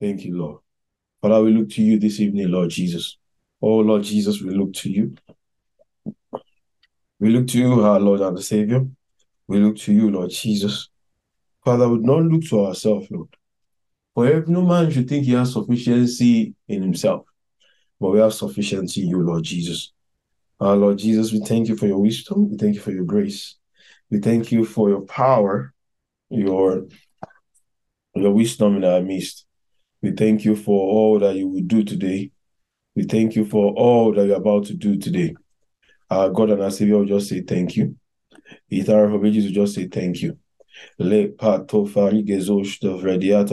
Thank you, Lord. Father, we look to you this evening, Lord Jesus. Oh, Lord Jesus, we look to you. We look to you, our Lord and Savior. We look to you, Lord Jesus. Father, we do not look to ourselves, Lord. For if no man should think he has sufficiency in himself, but we have sufficiency in you, Lord Jesus. Our Lord Jesus, we thank you for your wisdom. We thank you for your grace. We thank you for your power, your, your wisdom in our midst. We thank you for all that you will do today. We thank you for all that you're about to do today. Our God and our Savior will just say thank you. Eternal for will just say thank you. Le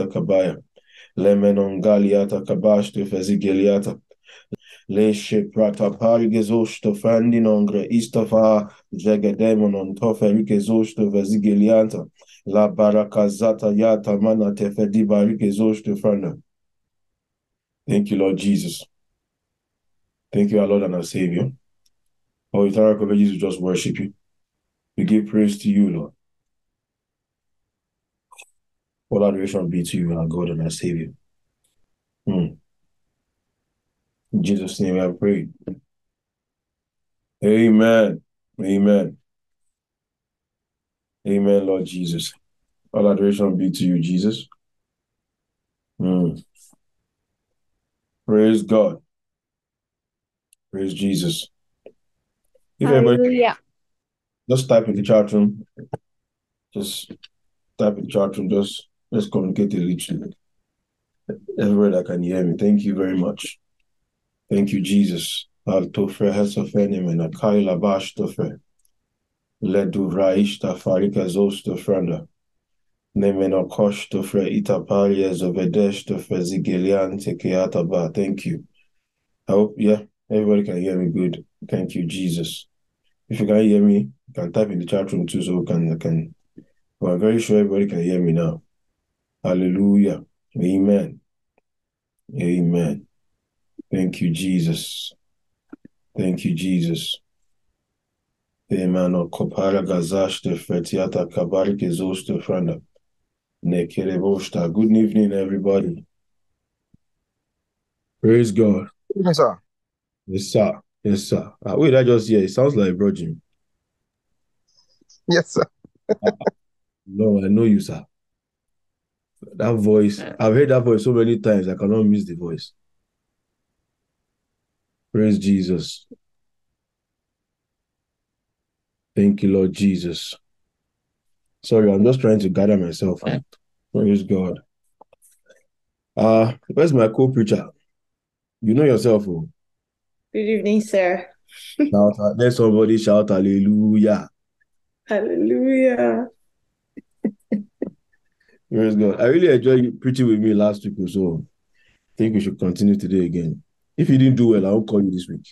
kabaya. Le kabash fezigeliata. Le sheprata. La barakazata yata mana tefedi fanda. Thank you, Lord Jesus. Thank you, our Lord and our Savior. Oh, eternal God, Jesus, just worship you. We give praise to you, Lord. All adoration be to you, our God and our Savior. Hmm. In Jesus' name I pray. Amen. Amen. Amen, Lord Jesus. All adoration be to you, Jesus. Hmm. Praise God. Praise Jesus. If everybody Hallelujah. just type in the chat room, just type in the chat room, just let's communicate literally. Everybody that can hear me, thank you very much. Thank you, Jesus. Altofre hesofenim and akaila bashtofe. Ledu raishta farika zostofranda. Nemeno koshtofre itapalia zovedeshtofre zigelian tekeataba. Thank you. I hope, yeah, everybody can hear me good. Thank you, Jesus. If you can hear me, you can type in the chat room too, so we can, can I'm very sure everybody can hear me now. Hallelujah. Amen. Amen. Thank you, Jesus. Thank you, Jesus. Amen. Kopara gazashte fetiata kabarike zoste franda. Good evening, everybody. Praise God. Yes, sir. Yes, sir. Yes, sir. Uh, wait, I just hear. It sounds like Bro Jim. Yes, sir. No, I know you, sir. That voice, I've heard that voice so many times, I cannot miss the voice. Praise Jesus. Thank you, Lord Jesus. Sorry, I'm just trying to gather myself. Praise God. Uh, where's my co-preacher? You know yourself, oh. Good evening, sir. Shout, let somebody shout hallelujah. Hallelujah. Praise God. I really enjoyed you preaching with me last week, so I think we should continue today again. If you didn't do well, I'll call you this week.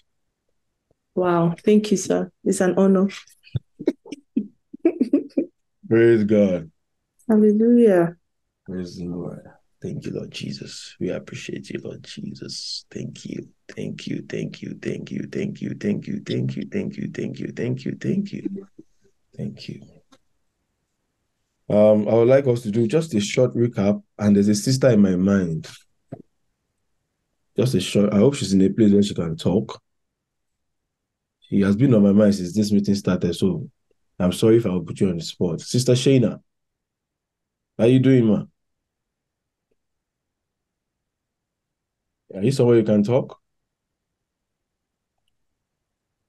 Wow. Thank you, sir. It's an honor. Praise God. Hallelujah. Praise the Lord. Thank you, Lord Jesus. We appreciate you, Lord Jesus. Thank you. Thank you. Thank you. Thank you. Thank you. Thank you. Thank you. Thank you. Thank you. Thank you. Thank you. Thank you. Um, I would like us to do just a short recap, and there's a sister in my mind. Just a short. I hope she's in a place where she can talk. She has been on my mind since this meeting started, so I'm sorry if I will put you on the spot. Sister Shayna, how you doing, ma? Are you somewhere you can talk?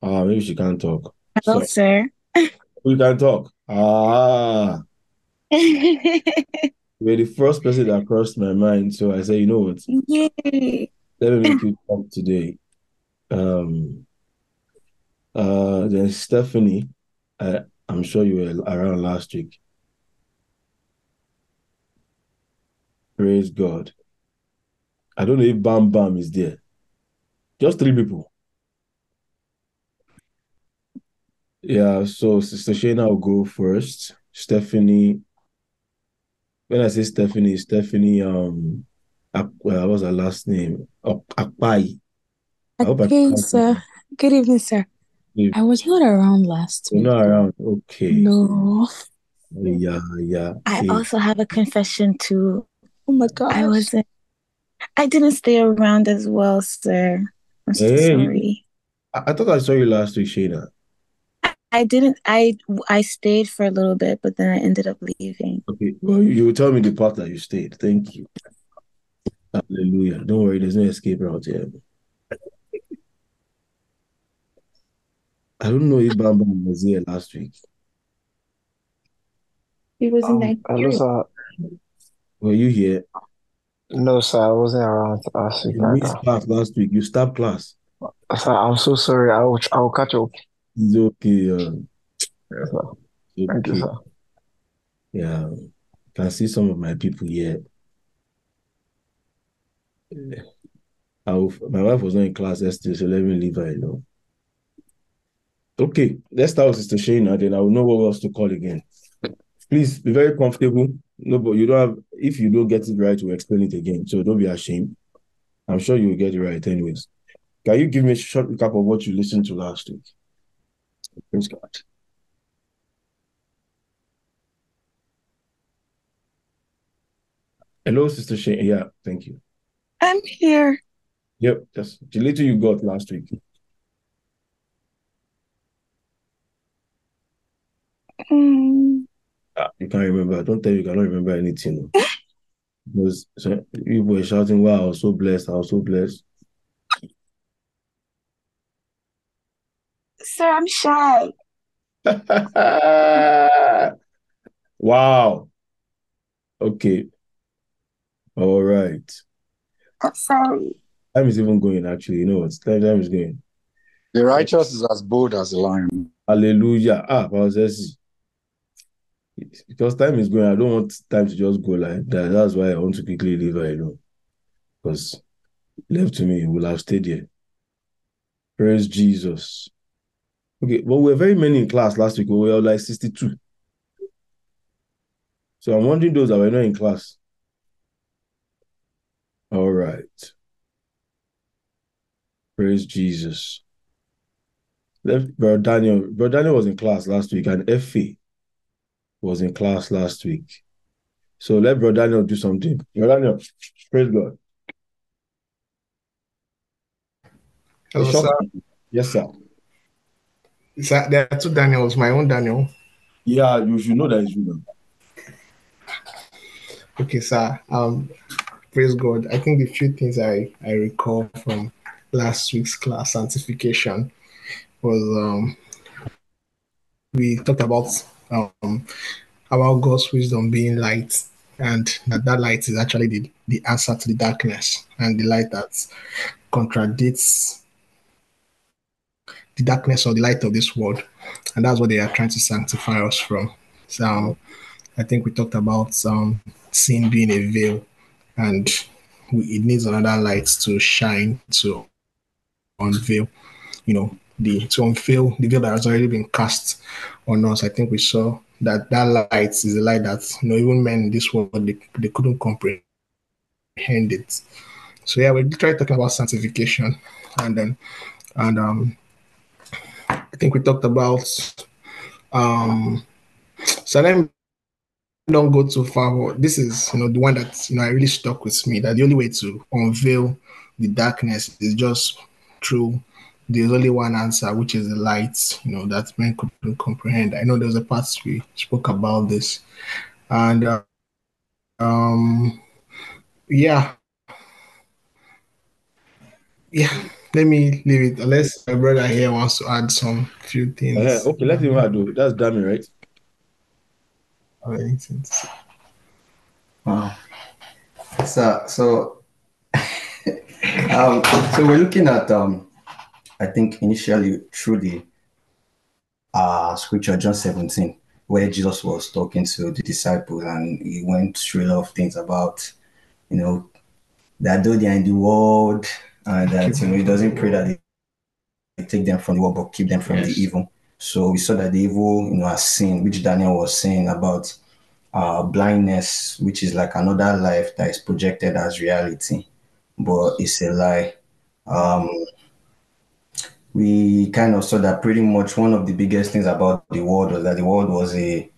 Ah, maybe she can't talk. Hello, So sir. we can talk. Ah, you're the first person that crossed my mind. So I said, you know what? Yay. Let me make you talk today. Um, uh, then Stephanie, I, I'm sure you were around last week. Praise God. I don't know if Bam Bam is there. Just three people. Yeah, so Sister Shayna will go first. Stephanie, when I say Stephanie, Stephanie, um, Ak- well, what's her last name? Akpai. I I sir. Good evening, sir. Good. I was not around last You're week. not around. Okay. No. Yeah, yeah. I Hey, also have a confession too. Oh my god. I wasn't I didn't stay around as well, sir. I'm so Hey, sorry. I, I thought I saw you last week, Shayna. I didn't. I I stayed for a little bit, but then I ended up leaving. Okay, well, you, you will tell me the part that you stayed. Thank you. Hallelujah. Don't worry, there's no escape route here. I don't know if Bam Bam was here last week. He was in Um, hello, Nigeria. sir. Were you here? No, sir, I wasn't around last week You missed either. class last week. You stopped class. Sir, I'm so sorry. I will, I will catch up. It's okay. Uh, Yes, sir. it's Thank you, okay. sir. Yeah. Can see some of my people here. I will, my wife was not in class yesterday, so let me leave her alone. Okay, let's start with Sister Shayna, then I will know what else to call again. Please be very comfortable. No, but you don't have, if you don't get it right, we'll explain it again. So don't be ashamed. I'm sure you'll get it right anyways. Can you give me a short recap of what you listened to last week? Praise God. Hello, Sister Shayna. Yeah, thank you. I'm here. Yep, that's the little you got last week. Mm, Ah, you can't remember. Don't tell you you cannot remember anything. Because so, you were shouting, Wow, I was so blessed, I was so blessed. sir, I'm shy. Wow. Okay. All right. I'm sorry. Time is even going, actually. You know what? Time, time is going. The righteous is as bold as a lion. Hallelujah. Ah, Pastor Jesse. Because time is going, I don't want time to just go like that. That's why I want to quickly leave her alone. Because left to me, will have stayed here. Praise Jesus. Okay, but we were very many in class last week. We were like 62. So I'm wondering those that were not in class. All right. Praise Jesus. Left Brother Daniel. Brother Daniel was in class last week, and Effie was in class last week. So let Brother Daniel do something. Brother Daniel, praise God. Hello, sir. Yes, sir. Sir, there are two Daniels. My own Daniel. Yeah, you should know that is you. Okay, sir. Um, praise God. I think the few things I I recall from last week's class, sanctification, was um we talked about um about God's wisdom being light, and that that light is actually the the answer to the darkness, and the light that contradicts the darkness or the light of this world, and that's what they are trying to sanctify us from. So um, I think we talked about um, sin being a veil, and we, it needs another light to shine to unveil, you know, the to unveil the veil that has already been cast on us. I think we saw that that light is the light that you know even men in this world they, they couldn't comprehend it. So yeah, we tried talking about sanctification, and then and um, I think we talked about um, so let don't go too far. This is, you know, the one that you know I really stuck with me. That the only way to unveil the darkness is just through. There's only one answer, which is the light. You know that men couldn't comprehend. I know there's a part we spoke about this, and uh, um, yeah, yeah. Let me leave it. Unless my brother here wants to add some few things. Uh, okay, let him do. That's Dami, right? anything. to say. Wow. So, so, um, so we're looking at, um, I think initially through the uh, scripture, John 17, where Jesus was talking to the disciples and he went through a lot of things about, you know, that though they are in the world and that, you know, he doesn't pray that they take them from the world, but keep them from Yes. the evil. So we saw that the evil, you know, has sin, which Daniel was saying about uh, blindness, which is like another life that is projected as reality, but it's a lie. Um, we kind of saw that pretty much one of the biggest things about the world was that the world was a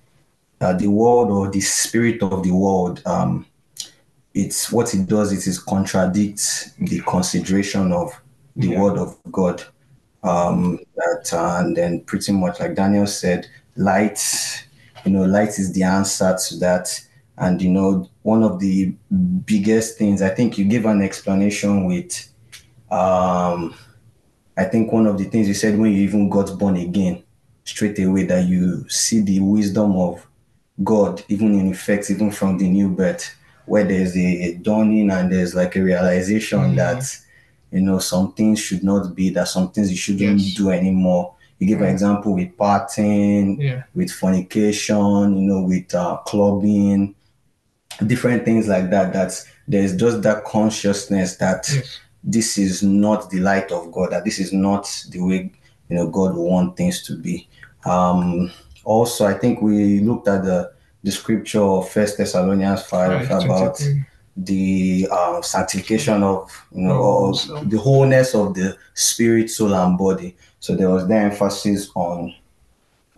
uh, the world or the spirit of the world um, it's what it does is it contradicts the consideration of the Yeah. word of God. Um, that uh, and then pretty much like Daniel said, light, you know, light is the answer to that. And you know, one of the biggest things I think you give an explanation with um I think one of the things you said when you even got born again, straight away that you see the wisdom of God, even in effect, even from the new birth, where there's a dawning and there's like a realization Mhm. that you know some things should not be, that some things you shouldn't Yes. do anymore. You give an Mhm. example with partying, Yeah. with fornication, you know, with uh, clubbing, different things like that. That there's just that consciousness that Yes. This is not the light of God, that this is not the way you know God will want things to be. Um, also, I think we looked at the the scripture of First Thessalonians five Five, about the uh, sanctification of you know Oh, of so- the wholeness of the spirit, soul, and body. So there was the emphasis on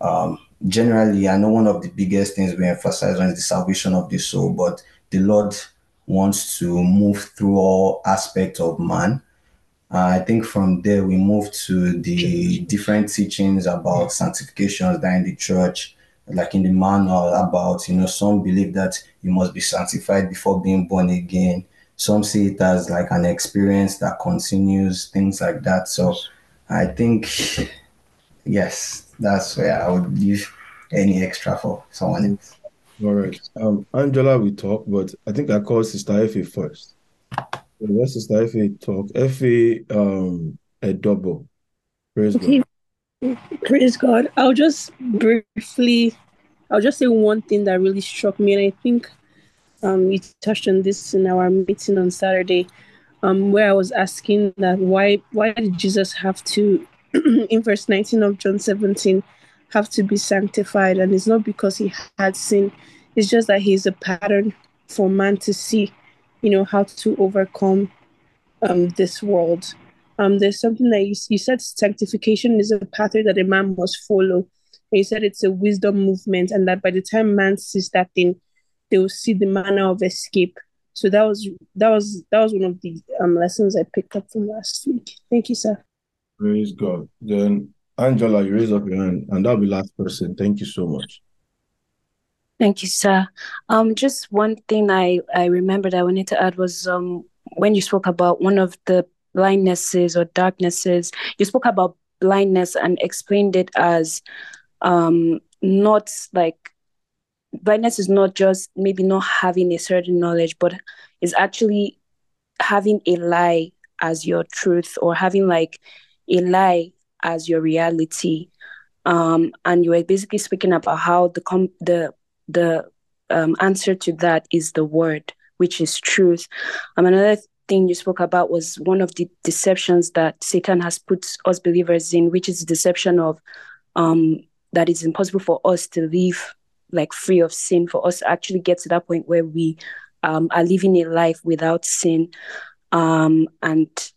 um, generally. I know one of the biggest things we emphasize on is the salvation of the soul, but the Lord wants to move through all aspects of man. Uh, I think from there we move to the different teachings about sanctifications that in the church, like in the manual about, you know, some believe that you must be sanctified before being born again. Some see it as like an experience that continues, things like that. So I think, yes, that's where I would leave any extra for someone else. All right. Um, Angela will talk, but I think I called Sister Effie first. Let Sister Effie talk. Effie, um, a double. Praise Okay. God. Praise God. I'll just briefly, I'll just say one thing that really struck me, and I think um, we touched on this in our meeting on Saturday, um, where I was asking that why why did Jesus have to, in verse 19 of John 17, have to be sanctified? And it's not because he had sin, it's just that he's a pattern for man to see, you know, how to overcome um, this world. Um, there's something that you, you said sanctification is a pattern that a man must follow. And you said it's a wisdom movement, and that by the time man sees that thing, they will see the manner of escape. So that was that was that was one of the um, lessons I picked up from last week. Thank you, sir. Praise God. Then Angela, you raise up your hand, and that'll be last person. Thank you so much. Thank you, sir. Um, just one thing I I remembered I wanted to add was um when you spoke about one of the blindnesses or darknesses, you spoke about blindness and explained it as um not like blindness is not just maybe not having a certain knowledge, but is actually having a lie as your truth or having like a lie as your reality. Um, and you were basically speaking about how the com- the the um, answer to that is the word, which is truth. Um, another thing you spoke about was one of the deceptions that Satan has put us believers in, which is the deception of um, that it's impossible for us to live like free of sin, for us to actually get to that point where we um, are living a life without sin, um, and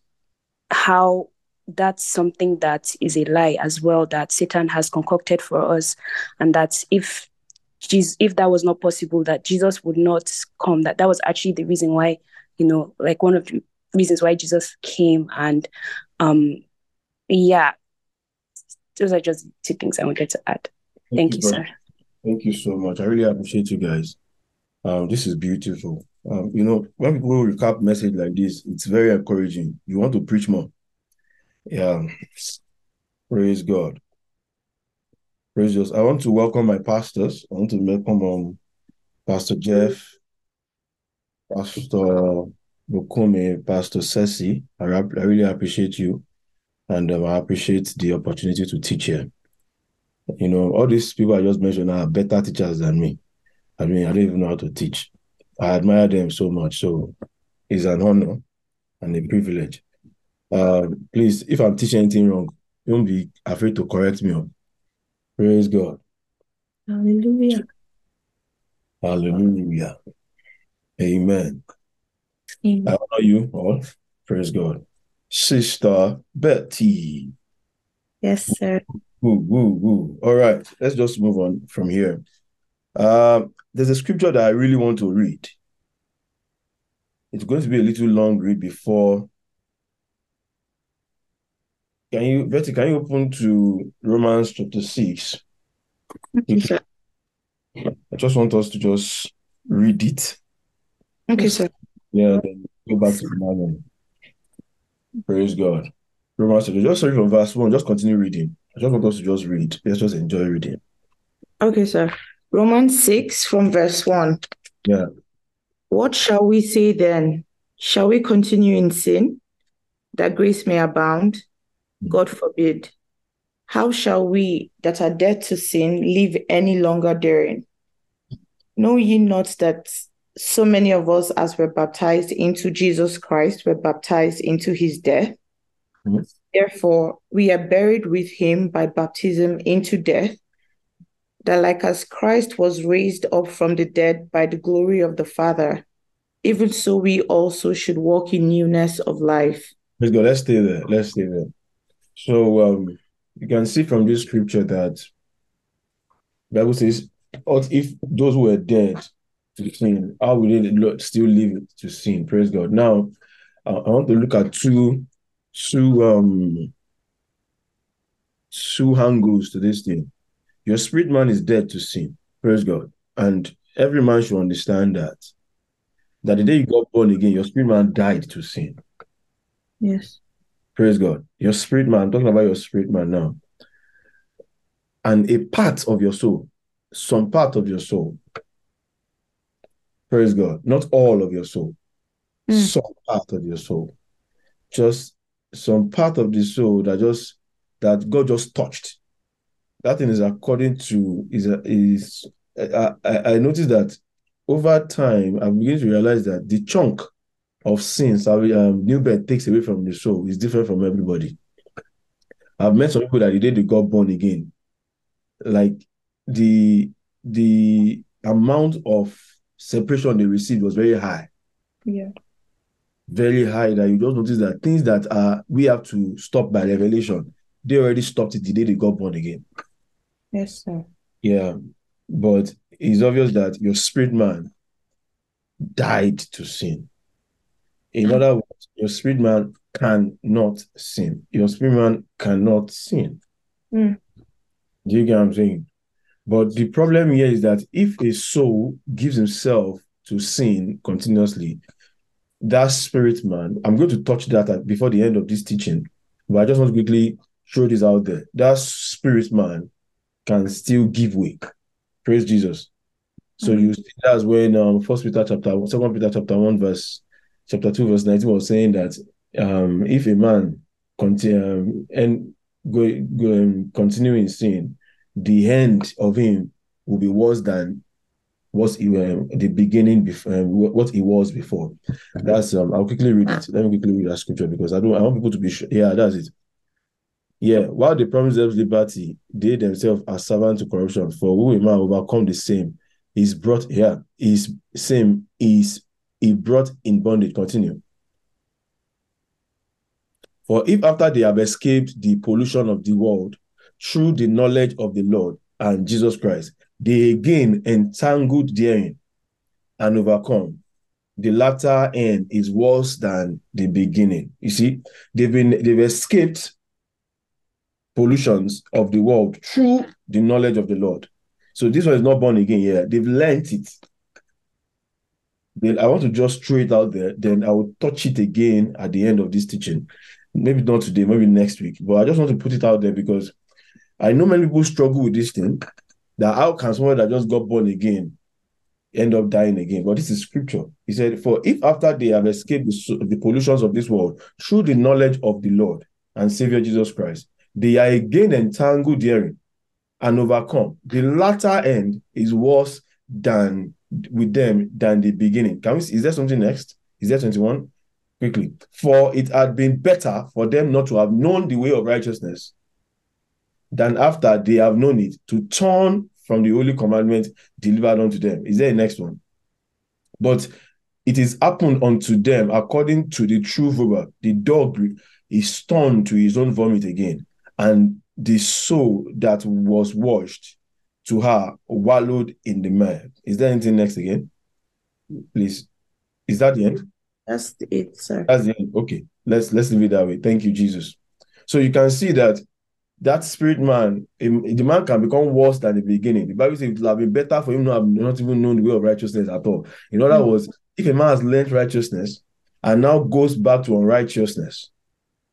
how that's something that is a lie as well that Satan has concocted for us, and that if Jesus, if that was not possible, that Jesus would not come. That that was actually the reason why, you know, like one of the reasons why Jesus came, and um, yeah, those are just two things I wanted to add. Thank you, brother. sir. Thank you so much. I really appreciate you guys. Um, this is beautiful. Um, you know, when people recap message like this, it's very encouraging. You want to preach more. Yeah. Praise God. Praise Jesus. I want to welcome my pastors. I want to welcome um, Pastor Jeff, Pastor Mukome, Pastor Ceci. I, I really appreciate you. And um, I appreciate the opportunity to teach here. You know, all these people I just mentioned are better teachers than me. I mean, I don't even know how to teach. I admire them so much. So it's an honor and a privilege. Uh, please, if I'm teaching anything wrong, don't be afraid to correct me. Praise God. Hallelujah. Hallelujah. Amen. I Amen. honor you all. Praise God. Sister Betty. Yes, sir. Woo, woo, woo. All right, let's just move on from here. Um, there's a scripture that I really want to read. it's going to be a little long read before. Can you, Betty, can you open to Romans chapter 6? Okay, sir. I just want us to just read it. Okay, sir. Yeah, then go back to the manual. Praise God. Romans chapter, just sorry from verse 1, just continue reading. I just want us to just read. Let's just enjoy reading. Okay, sir. Romans 6 from verse 1. Yeah. What shall we say then? Shall we continue in sin that grace may abound? God forbid. How shall we that are dead to sin live any longer therein? Know ye not that so many of us as were baptized into Jesus Christ were baptized into his death? Mhm. Therefore, we are buried with him by baptism into death, that like as Christ was raised up from the dead by the glory of the Father, even so we also should walk in newness of life. Let's go. Let's stay there. Let's stay there. So um, you can see from this scripture that Bible says, "What if those who were dead to sin, how will they still live to sin?" Praise God. Now, I I want to look at two, two, um, two angles to this thing. Your spirit man is dead to sin. Praise God. And every man should understand that. That the day you got born again, your spirit man died to sin. Yes. Praise God. Your spirit man, I'm talking about your spirit man now. And a part of your soul, some part of your soul. Praise God. Not all of your soul, Mm. some part of your soul. Just some part of the soul that just that God just touched. That thing is according to is is I, I I noticed that over time I'm beginning to realize that the chunk of sins um, new birth takes away from the soul is different from everybody. I've met some people that the day they got born again, like the the amount of separation they received was very high, Yeah. very high. That you just notice that things that are we have to stop by revelation, they already stopped it the day they got born again. Yes, sir. Yeah, but it's obvious that your spirit man died to sin. In other words, your spirit man cannot sin. Your spirit man cannot sin. Mm. Do you get what I'm saying? But the problem here is that if a soul gives himself to sin continuously, that spirit man, I'm going to touch that at- before the end of this teaching, but I just want to quickly throw this out there. That spirit man can still give way. Praise Jesus. So you see that's when um First Peter chapter Second Peter chapter one verse chapter two verse nineteen was saying that um if a man continue um, and go, go um, continue in sin, the end of him will be worse than what he um, the beginning before um, what he was before. That's um I'll quickly read it. Let me quickly read that scripture because I don't I want people to be sure. Yeah, that's it. Yeah, while they promise them liberty, they themselves are servants to corruption. For who a man overcome the same is brought here, is same is he brought in bondage. Continue. For if after they have escaped the pollution of the world through the knowledge of the Lord and Jesus Christ, they again entangled therein and overcome, the latter end is worse than the beginning. You see, they've been they've escaped pollutions of the world through the knowledge of the Lord. So this one is not born again here. They've learnt it. Then I want to just throw it out there. Then I will touch it again at the end of this teaching. Maybe not today, maybe next week. But I just want to put it out there because I know many people struggle with this thing. That how can someone that just got born again end up dying again? But this is scripture. He said, For if after they have escaped the, the pollutions of this world through the knowledge of the Lord and Savior Jesus Christ, they are again entangled therein and overcome. The latter end is worse than with them than the beginning. Can we? Is there something next? Is there 21? Quickly. For it had been better for them not to have known the way of righteousness than after they have known it to turn from the holy commandment delivered unto them. Is there a next one? But it is happened unto them according to the true proverb. The dog is turned to his own vomit again, and the soul that was washed to her wallowed in the mire. Is there anything next again? Please. Is that the end? That's it, sir. That's the end. Okay, let's let's leave it that way. Thank you, Jesus. So you can see that that spirit man, a- the man can become worse than the beginning. The Bible says it would have been better for him not have not even known the way of righteousness at all. In other words, if a man has learned righteousness and now goes back to unrighteousness,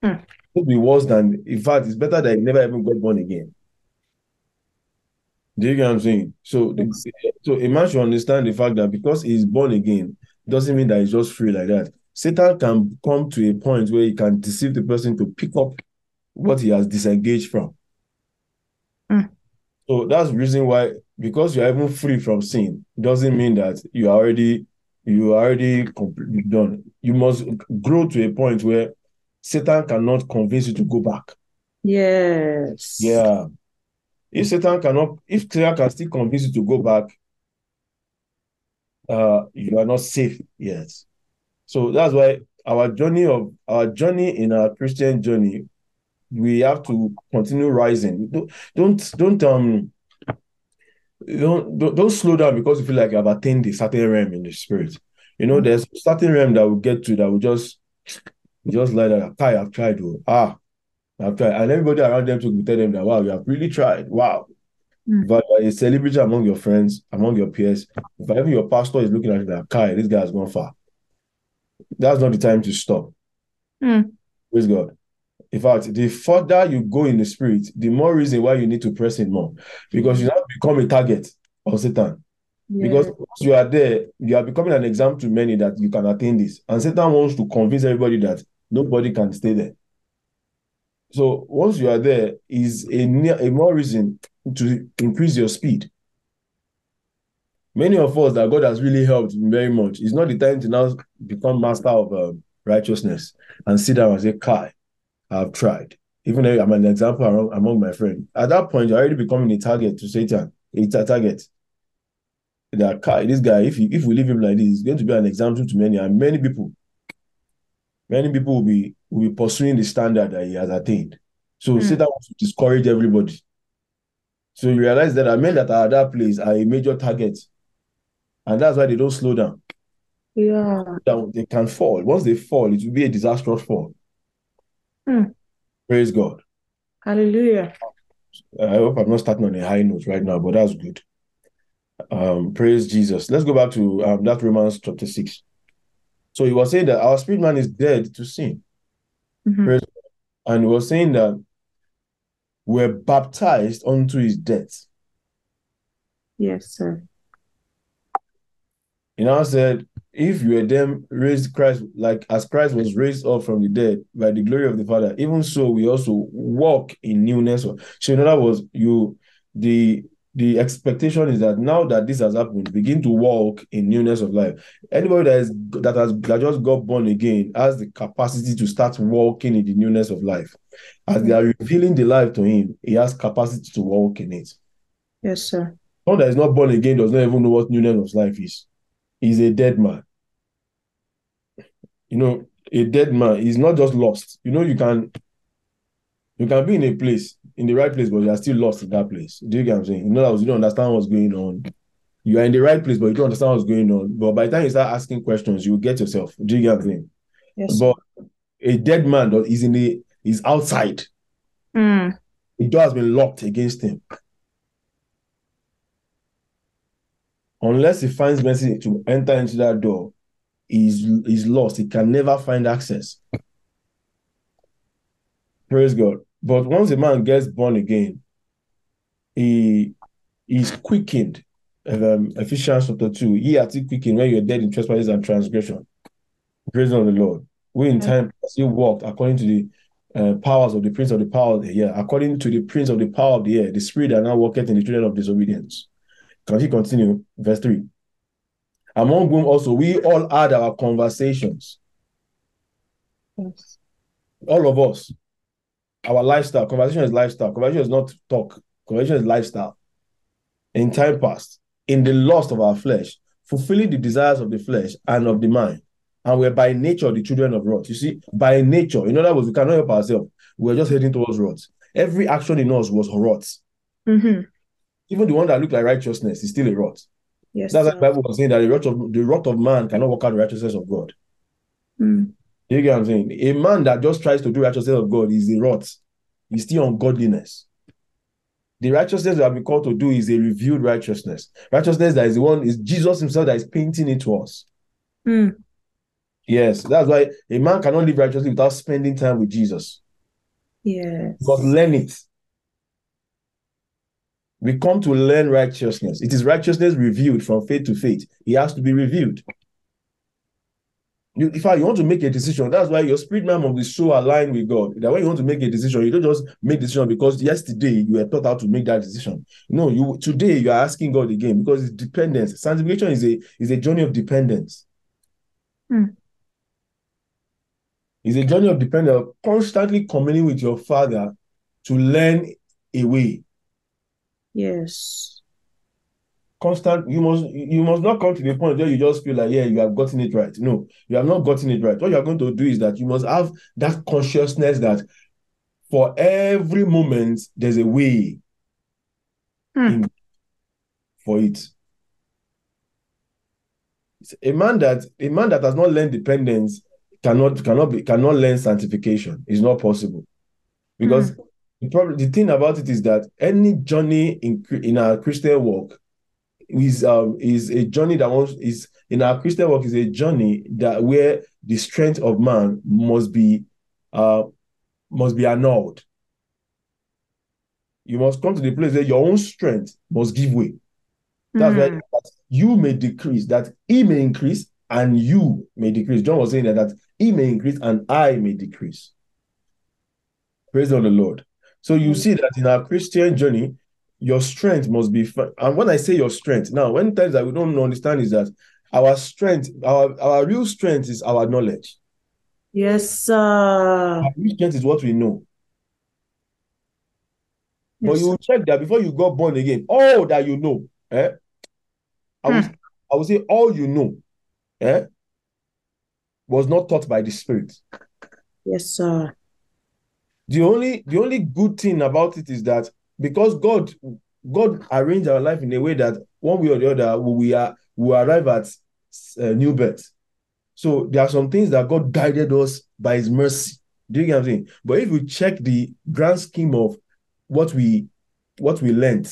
Hmm. it would be worse than. In fact, it's better that he never even got born again. Do you get what I'm saying? So, the, so a man should understand the fact that because he's born again, doesn't mean that he's just free like that. Satan can come to a point where he can deceive the person to pick up what he has disengaged from. Mm. So that's the reason why, because you're even free from sin, doesn't mean that you are already you are already completely done. You must grow to a point where Satan cannot convince you to go back. Yes. Yeah. If Satan cannot, if Satan can still convince you to go back, uh, you are not safe yet. So that's why our journey of our journey in our Christian journey, we have to continue rising. Don't don't don't um don't don't, don't slow down because you feel like you have attained a certain realm in the spirit. You know, there's a certain realm that we get to that will just just like that. Kai, I've tried. Oh, ah, I've tried, and everybody around them to tell them that wow, you have really tried. Wow. Mm. But you are a celebrity among your friends, among your peers. If even your pastor is looking at you like, Kai, this guy has gone far. That's not the time to stop. Mm. Praise God. In fact, the further you go in the spirit, the more reason why you need to press in more. Because you now become a target of Satan. Because Yeah. once you are there, you are becoming an example to many that you can attain this. And Satan wants to convince everybody that nobody can stay there. So once you are there, is a, ne- a more reason to increase your speed. Many of us that God has really helped very much. It's not the time to now become master of um, righteousness and sit down and say, Kai, I've tried. Even though I'm an example among, among my friends. At that point, you're already becoming a target to Satan. It's a target. That Kai, this guy, if he, if we leave him like this, he's going to be an example to many, and many people, many people will be will be pursuing the standard that he has attained. So Hmm. Satan wants to discourage everybody. So you realize that the men that are at that place are a major target. And that's why they don't slow down. Yeah. Down, They can fall. Once they fall, it will be a disastrous fall. Hmm. Praise God. Hallelujah. I hope I'm not starting on a high note right now, but that's good. Um, praise Jesus. Let's go back to um, that Romans chapter 6. So he was saying that our spirit man is dead to sin. Mhm. And he was saying that we're baptized unto his death. Yes, sir. He now said, if you were them raised Christ, like as Christ was raised up from the dead by the glory of the Father, even so we also walk in newness. So in other words, you the the expectation is that now that this has happened, begin to walk in newness of life. Anybody that is that has that just got born again has the capacity to start walking in the newness of life. As they are mm. revealing the life to him, he has capacity to walk in it. Yes, sir. One that is not born again does not even know what newness of life is. He's a dead man. You know, a dead man is not just lost. You know, you can you can be in a place, in the right place, but you are still lost in that place. Do you get what I'm saying? In other words, you don't understand what's going on. You are in the right place, but you don't understand what's going on. But by the time you start asking questions, you will get yourself. Do you get what I'm saying? Yes. But a dead man is in the is outside. Mm. The door has been locked against him. Unless he finds mercy to enter into that door, he's, he's lost. He can never find access. Praise God. But once a man gets born again, he is quickened. Um, Ephesians chapter 2, ye are still quickened when you're dead in trespasses and transgression. Praise of the Lord. We in time still walked according to the uh, powers of the prince of the power of the air, according to the prince of the power of the air, the spirit that now worketh in the children of disobedience. Can he continue? Verse 3. Among whom also we all had our conversations, Yes. all of us. Our lifestyle, conversation is lifestyle. Conversation is not talk. Conversation is lifestyle. In time past, in the lust of our flesh, fulfilling the desires of the flesh and of the mind. And we're by nature the children of wrath. You see, by nature, in other words, we cannot help ourselves. We're just heading towards wrath. Every action in us was wrath. Mm-hmm. Even the one that looked like righteousness is still a wrath. Yes. That's why the Bible was saying that the wrath of the wrath of man cannot work out the righteousness of God. Mm. You get what I'm saying? A man that just tries to do righteousness of God is a rot. He's still ungodliness. The righteousness that we called to do is a revealed righteousness. Righteousness that is the one is Jesus Himself that is painting it to us. Mm. Yes, that's why a man cannot live righteously without spending time with Jesus. Yes. Must learn it. We come to learn righteousness. It is righteousness revealed from faith to faith. It has to be revealed. You, in fact, you want to make a decision. That's why your spirit man must be so aligned with God that when you want to make a decision, you don't just make decision because yesterday you were taught how to make that decision. No, you today you are asking God again because it's dependence. Sanctification is a is a journey of dependence. Hmm. It's a journey of dependence, constantly communing with your Father to learn a way. Yes. Constant, you must you must not come to the point where you just feel like, yeah, you have gotten it right. No, you have not gotten it right. What you are going to do is that you must have that consciousness that for every moment there's a way Hmm. for it. A man that a man that has not learned dependence cannot cannot be cannot learn sanctification. It's not possible because the problem the thing about it is that any journey in in our Christian walk is um is a journey that wants is in our Christian work is a journey that where the strength of man must be uh must be annulled. You must come to the place where your own strength must give way. That's Mm. that you may decrease, that he may increase, and you may decrease. John was saying that, that he may increase and I may decrease. Praise on the Lord. So you see that in our Christian journey, your strength must be. And when I say your strength, now, when times that we don't understand is that our strength, our, our real strength is our knowledge. Yes, sir. Our real strength is what we know. But you will check that before you got born again, all that you know, eh? I would, I would say all you know, eh, was not taught by the Spirit. Yes, sir. The only the only good thing about it is that because God God arranged our life in a way that one way or the other we are we arrive at uh, new birth. So there are some things that God guided us by His mercy. Do you get what I'm saying? But if you check the grand scheme of what we what we learned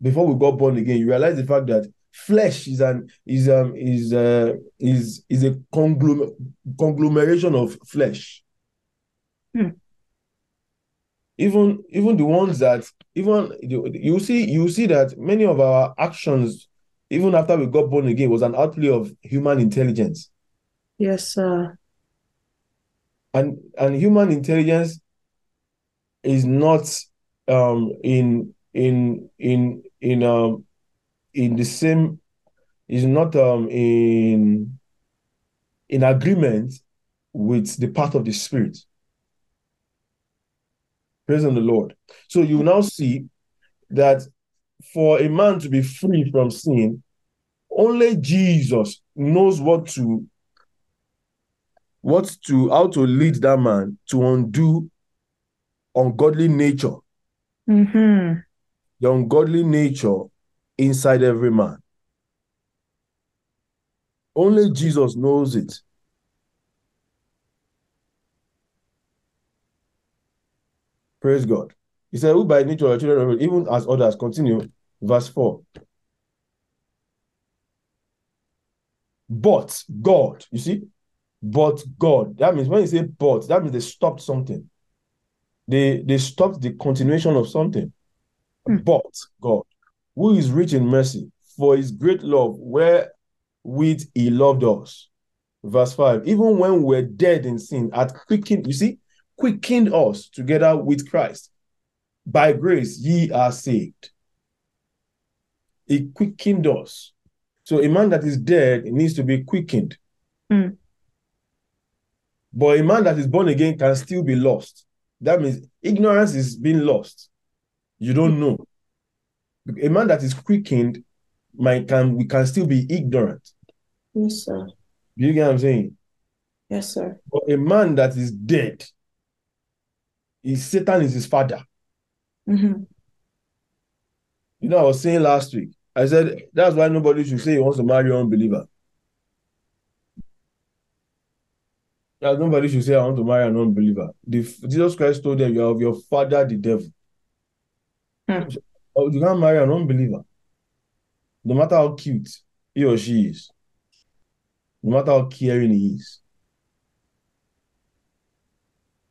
before we got born again, you realize the fact that flesh is an is um is uh is is a conglom- conglomeration of flesh. Hmm. Even even the ones that even you see you see that many of our actions, even after we got born again, was an outplay of human intelligence. Yes, sir. and and human intelligence is not um in in in in um in the same is not um in in agreement with the path of the spirit praise on the lord. So you now see that for a man to be free from sin only jesus knows what to what to how to lead that man to undo ungodly nature. Mm-hmm. the ungodly nature inside every man. Only jesus knows it praise god. He said who by nature are children of God, even as others continue verse 4 but god you see? But god that means when you say but that means they stopped something. They they stopped the continuation of something. Hmm. But god who is rich in mercy for his great love wherewith he loved us. Verse 5 even when we're dead in sin at quickened you see quickened us together with christ. By grace ye are saved. He quickened us. So a man that is dead needs to be quickened. Hmm. but a man that is born again can still be lost. That means ignorance is being lost. You don't know. A man that is quickened might can we can still be ignorant. Yes, sir. do you get what i'm saying? Yes, sir. but a man that is dead is satan is his father Mm-hmm. you know i was saying last week i said that's why nobody should say he wants to marry an unbeliever That nobody should say, I want to marry an unbeliever. The, Jesus Christ told them, You are of your father, the devil. Hmm. Oh, you can't marry an unbeliever. No matter how cute he or she is, no matter how caring he is.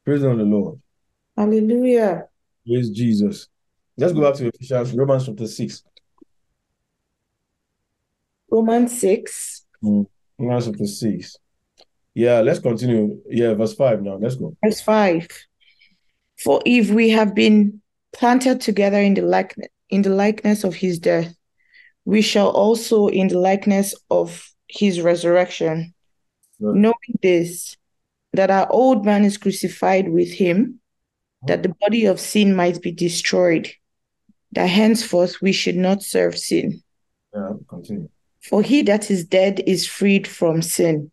Praise the Lord. Hallelujah. Praise Jesus. Let's go back to Ephesians, Romans chapter 6. Romans 6, Mm. Romans chapter 6. Yeah, let's continue. Yeah, verse 5 now. Let's go. verse 5. For if we have been planted together in the likeness in the likeness of his death, we shall also in the likeness of his resurrection. Right. Knowing this, that our old man is crucified with him, that the body of sin might be destroyed, that henceforth we should not serve sin. Yeah, continue. For he that is dead is freed from sin.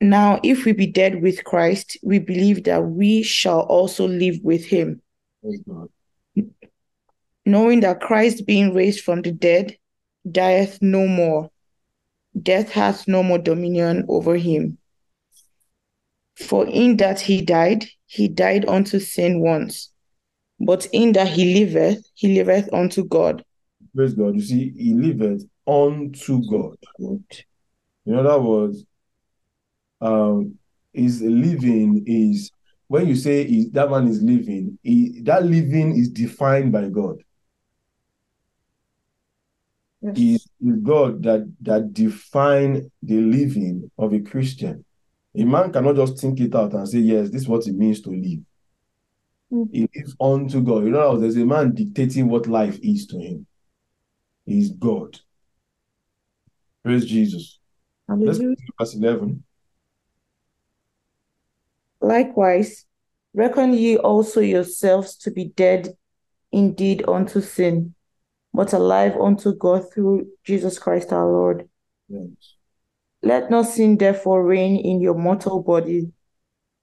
Now, if we be dead with Christ, we believe that we shall also live with him, knowing that Christ, being raised from the dead, dieth no more. Death hath no more dominion over him. For in that he died, he died unto sin once. But in that he liveth, he liveth unto God. Praise God. You see, he liveth unto God. In other words, um, his living is when you say is that man is living, he, that living is defined by God. It is God that that define the living of a Christian. A man cannot just think it out and say, Yes, this is what it means to live. Mm. He lives unto God. You know, there's a man dictating what life is to him. He's God. Praise Jesus. Let's go to verse 11. Likewise, reckon ye also yourselves to be dead indeed unto sin, but alive unto God through Jesus Christ our Lord. Yes. Let not sin therefore reign in your mortal body,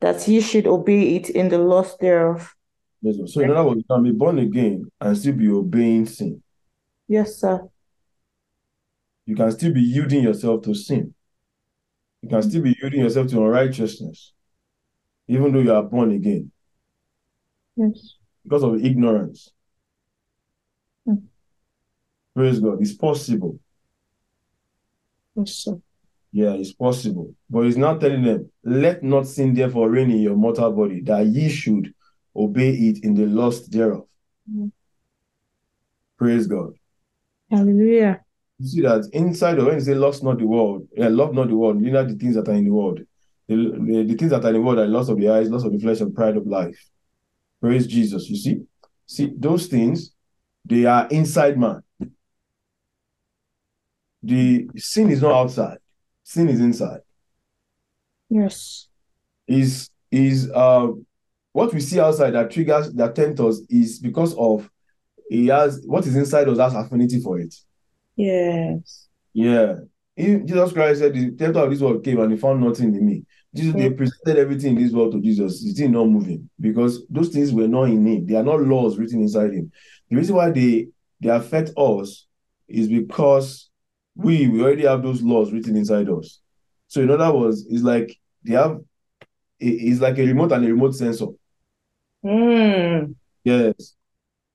that ye should obey it in the lust thereof. Yes. So, in other words, you can be born again and still be obeying sin. Yes, sir. You can still be yielding yourself to sin. You can still be yielding yourself to unrighteousness, even though you are born again Yes. because of ignorance. Hmm. Praise God. It's possible. Yes, sir. Yeah, it's possible. But he's now telling them, let not sin therefore reign in your mortal body, that ye should obey it in the lust thereof. Hmm. Praise God. Hallelujah. You see that inside of when you say lust not the world, yeah, love not the world, you know the things that are in the world. The, the, the things that are in the world are loss of the eyes, loss of the flesh, and pride of life. Praise Jesus. You see? See, those things, they are inside man. The sin is not outside, sin is inside. Yes. Is is uh what we see outside that triggers that tempt us is because of he has what is inside us has affinity for it. Yes. Yeah. He- Jesus Christ said, The tempter of this world came and he found nothing in me. Jesus, they presented everything in this world to Jesus. He did not move him because those things were not in him. They are not laws written inside him. The reason why they they affect us is because we we already have those laws written inside us. So in other words, it's like they have it's like a remote and a remote sensor. Mm. Yes.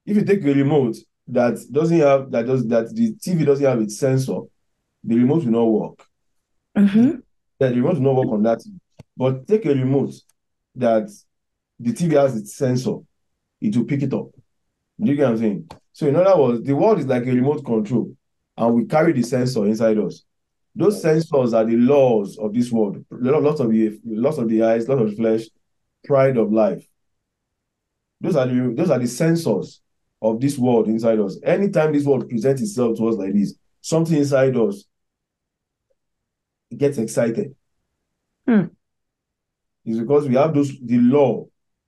If you take a remote that doesn't have that does that the TV doesn't have its sensor, the remote will not work. Mm-hmm. Yeah, the remote will not work on that. But take a remote that the TV has its sensor, it will pick it up. Do you get what I'm saying? So in other words, the world is like a remote control, and we carry the sensor inside us. Those sensors are the laws of this world. Lots of the lots of the eyes, lots of the flesh, pride of life. Those are the those are the sensors of this world inside us. Anytime this world presents itself to us like this, something inside us gets excited. Hmm. It's because we have those the law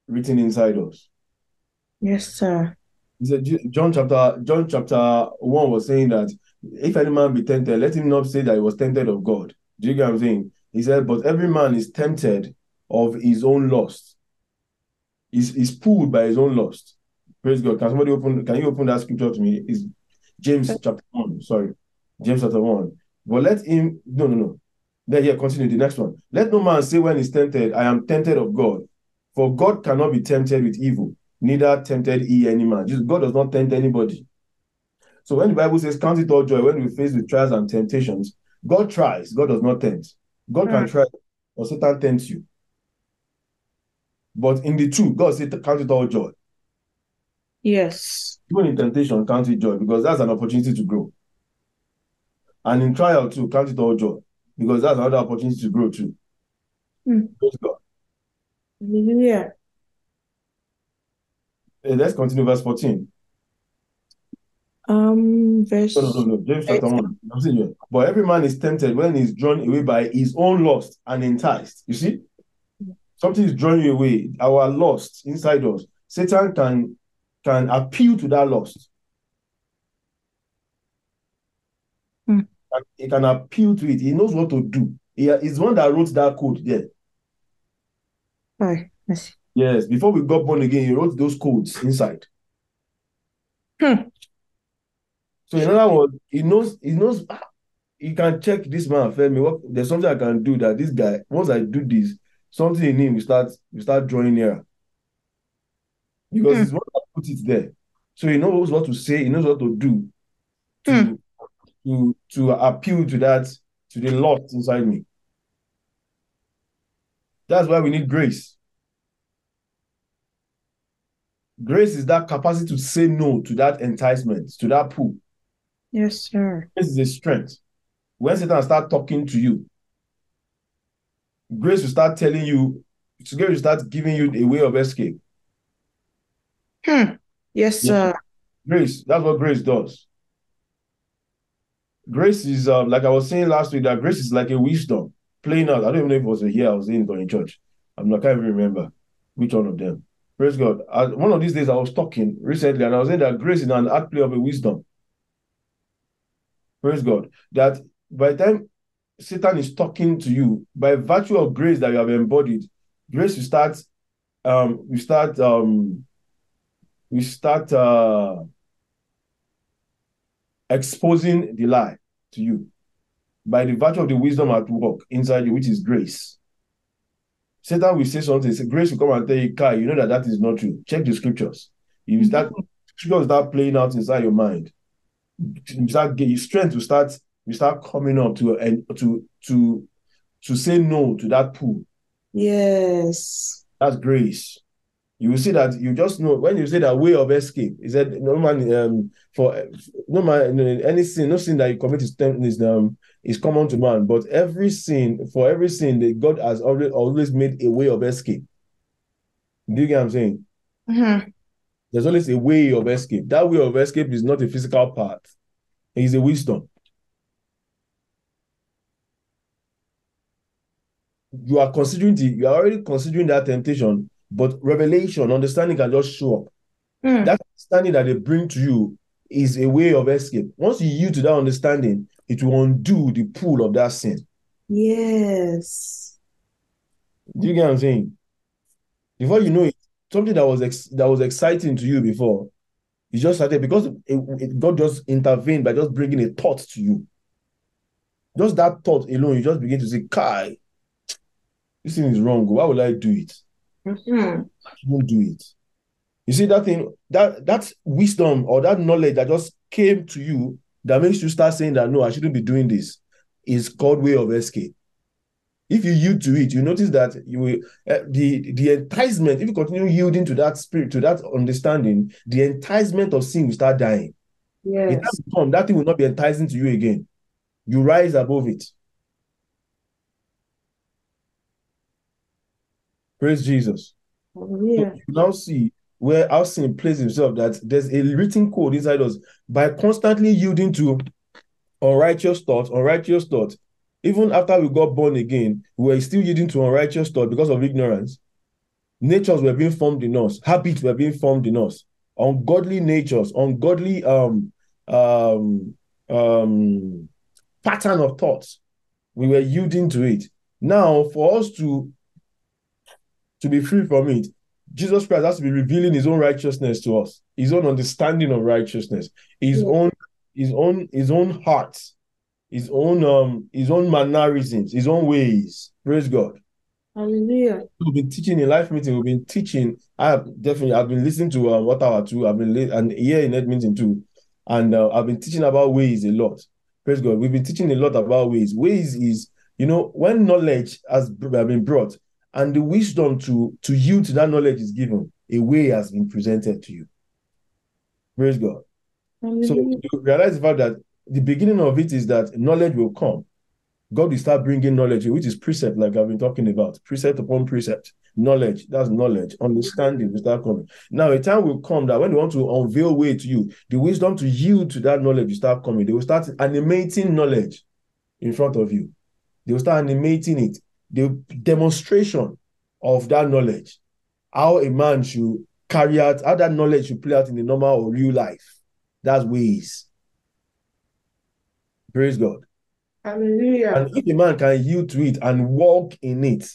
written inside us. Yes, sir. He said, John chapter John chapter one was saying that if any man be tempted, let him not say that he was tempted of God. Do you get what I'm saying? He said, but every man is tempted of his own lust. He's, he's pulled by his own lust. Praise God. Can somebody open? Can you open that scripture to me? It's James chapter one. Sorry, James chapter one. But let him. No, no, no. Then yeah, continue the next one. Let no man say when he's tempted, I am tempted of God. For God cannot be tempted with evil, neither tempted he any man. Just God does not tempt anybody. So when the Bible says, Count it all joy when we face with trials and temptations, God tries, God does not tempt. God can Mm. try, or Satan tempts you. But in the two, God said, Count it all joy. Yes. Even in temptation, count it joy because that's an opportunity to grow. And in trial too, count it all joy because that's another opportunity to grow too. Hmm. Praise God. Hallelujah. Eh, let's continue verse 14. Um, verse. No, no, no, no. James chapter 1. I'm saying here. But every man is tempted when he's drawn away by his own lust and enticed. You see? Something is drawing you away. Our lust inside us. Satan can can appeal to that lust. Hmm. He can appeal to it. He knows what to do. He is one that wrote that code there. Hi. Yes. Yes, before we got born again, he wrote those codes inside. Hmm. So in other words, he knows he knows ah, he can check this man Femi. What there's something I can do that this guy, once I do this, something in him will start will start drawing nearer. Because Hmm. he's one that put it there. So he knows what to say, he knows what to do to Hmm. to to appeal to that to the lust inside me. That's why we need grace. Grace is that capacity to say no to that enticement, to that pull. Yes, sir. This is a strength. When Satan start talking to you, grace will start telling you, grace will start giving you a way of escape. Hmm. Yes, sir. Grace, that's what grace does. Grace is um, like I was saying last week, that grace is like a wisdom playing out. I don't even know if it was here I was in in church. I'm not, I can't even remember which one of them. Praise God. I, one of these days I was talking recently and I was saying that grace is an act play of a wisdom. Praise God. That by the time Satan is talking to you, by virtue of grace that you have embodied, grace will start um we start um we start uh exposing the lie to you by the virtue of the wisdom at work inside you, which is grace. Satan will say something, say, grace will come and tell you, Kai, you know that that is not true. Check the scriptures. You will start, scriptures start playing out inside your mind. You start get your strength to start, you start coming up to and to to to say no to that pull. Yes. That's grace. You will see that you just know when you say that way of escape. Is that no man um for no man any sin, no sin that you commit is is um is common to man, but every sin for every sin that God has always always made a way of escape. Do you get what I'm saying? Mm-hmm. There's always a way of escape. That way of escape is not a physical part, it is a wisdom. You are considering the, you are already considering that temptation, but revelation, understanding can just show up. Hmm. That understanding that they bring to you is a way of escape. Once you yield to that understanding, it will undo the pull of that sin. Yes. Do you get what I'm saying? Before you know it, something that was ex- that was exciting to you before, you just started because it, it- God just intervened by just bringing a thought to you. Just that thought alone, you just begin to say, "Kai, this thing is wrong. Why would I do it? Mm-hmm. I shouldn't do it." You see that thing, that that wisdom or that knowledge that just came to you that makes you start saying that no, I shouldn't be doing this, is called way of escape. If you yield to it, you notice that you will uh, the the enticement. If you continue yielding to that spirit, to that understanding, the enticement of sin will start dying. Yes. It has come. That thing will not be enticing to you again. You rise above it. Praise Jesus. So Hallelujah. you now see where our sin plays himself that there's a written code inside us by constantly yielding to unrighteous thoughts, unrighteous thoughts. Even after we got born again, we were still yielding to unrighteous thought because of ignorance. Natures were being formed in us, habits were being formed in us, ungodly natures, ungodly um um um pattern of thoughts. We were yielding to it. Now, for us to to be free from it, Jesus Christ has to be revealing his own righteousness to us, his own understanding of righteousness, his Yeah. own, his own, his own heart, his own um his own mannerisms, his own ways. Praise God. Hallelujah. We've been teaching in life meeting. We've been teaching. I have definitely. I've been listening to um, what hour two. I've been and here in meeting too, and uh, I've been teaching about ways a lot. Praise God. We've been teaching a lot about ways. Ways is you know when knowledge has been brought and the wisdom to to yield to that knowledge is given. A way has been presented to you. Praise God. So you realize the fact that the beginning of it is that knowledge will come. God will start bringing knowledge, which is precept, like I've been talking about, precept upon precept. Knowledge, that's knowledge. Understanding will start coming. Now, a time will come that when they want to unveil way to you, the wisdom to yield to that knowledge will start coming. They will start animating knowledge in front of you. They will start animating it. The demonstration of that knowledge, how a man should carry out, how that knowledge should play out in the normal or real life. That's ways. Praise God. Hallelujah. And if a man can yield to it and walk in it,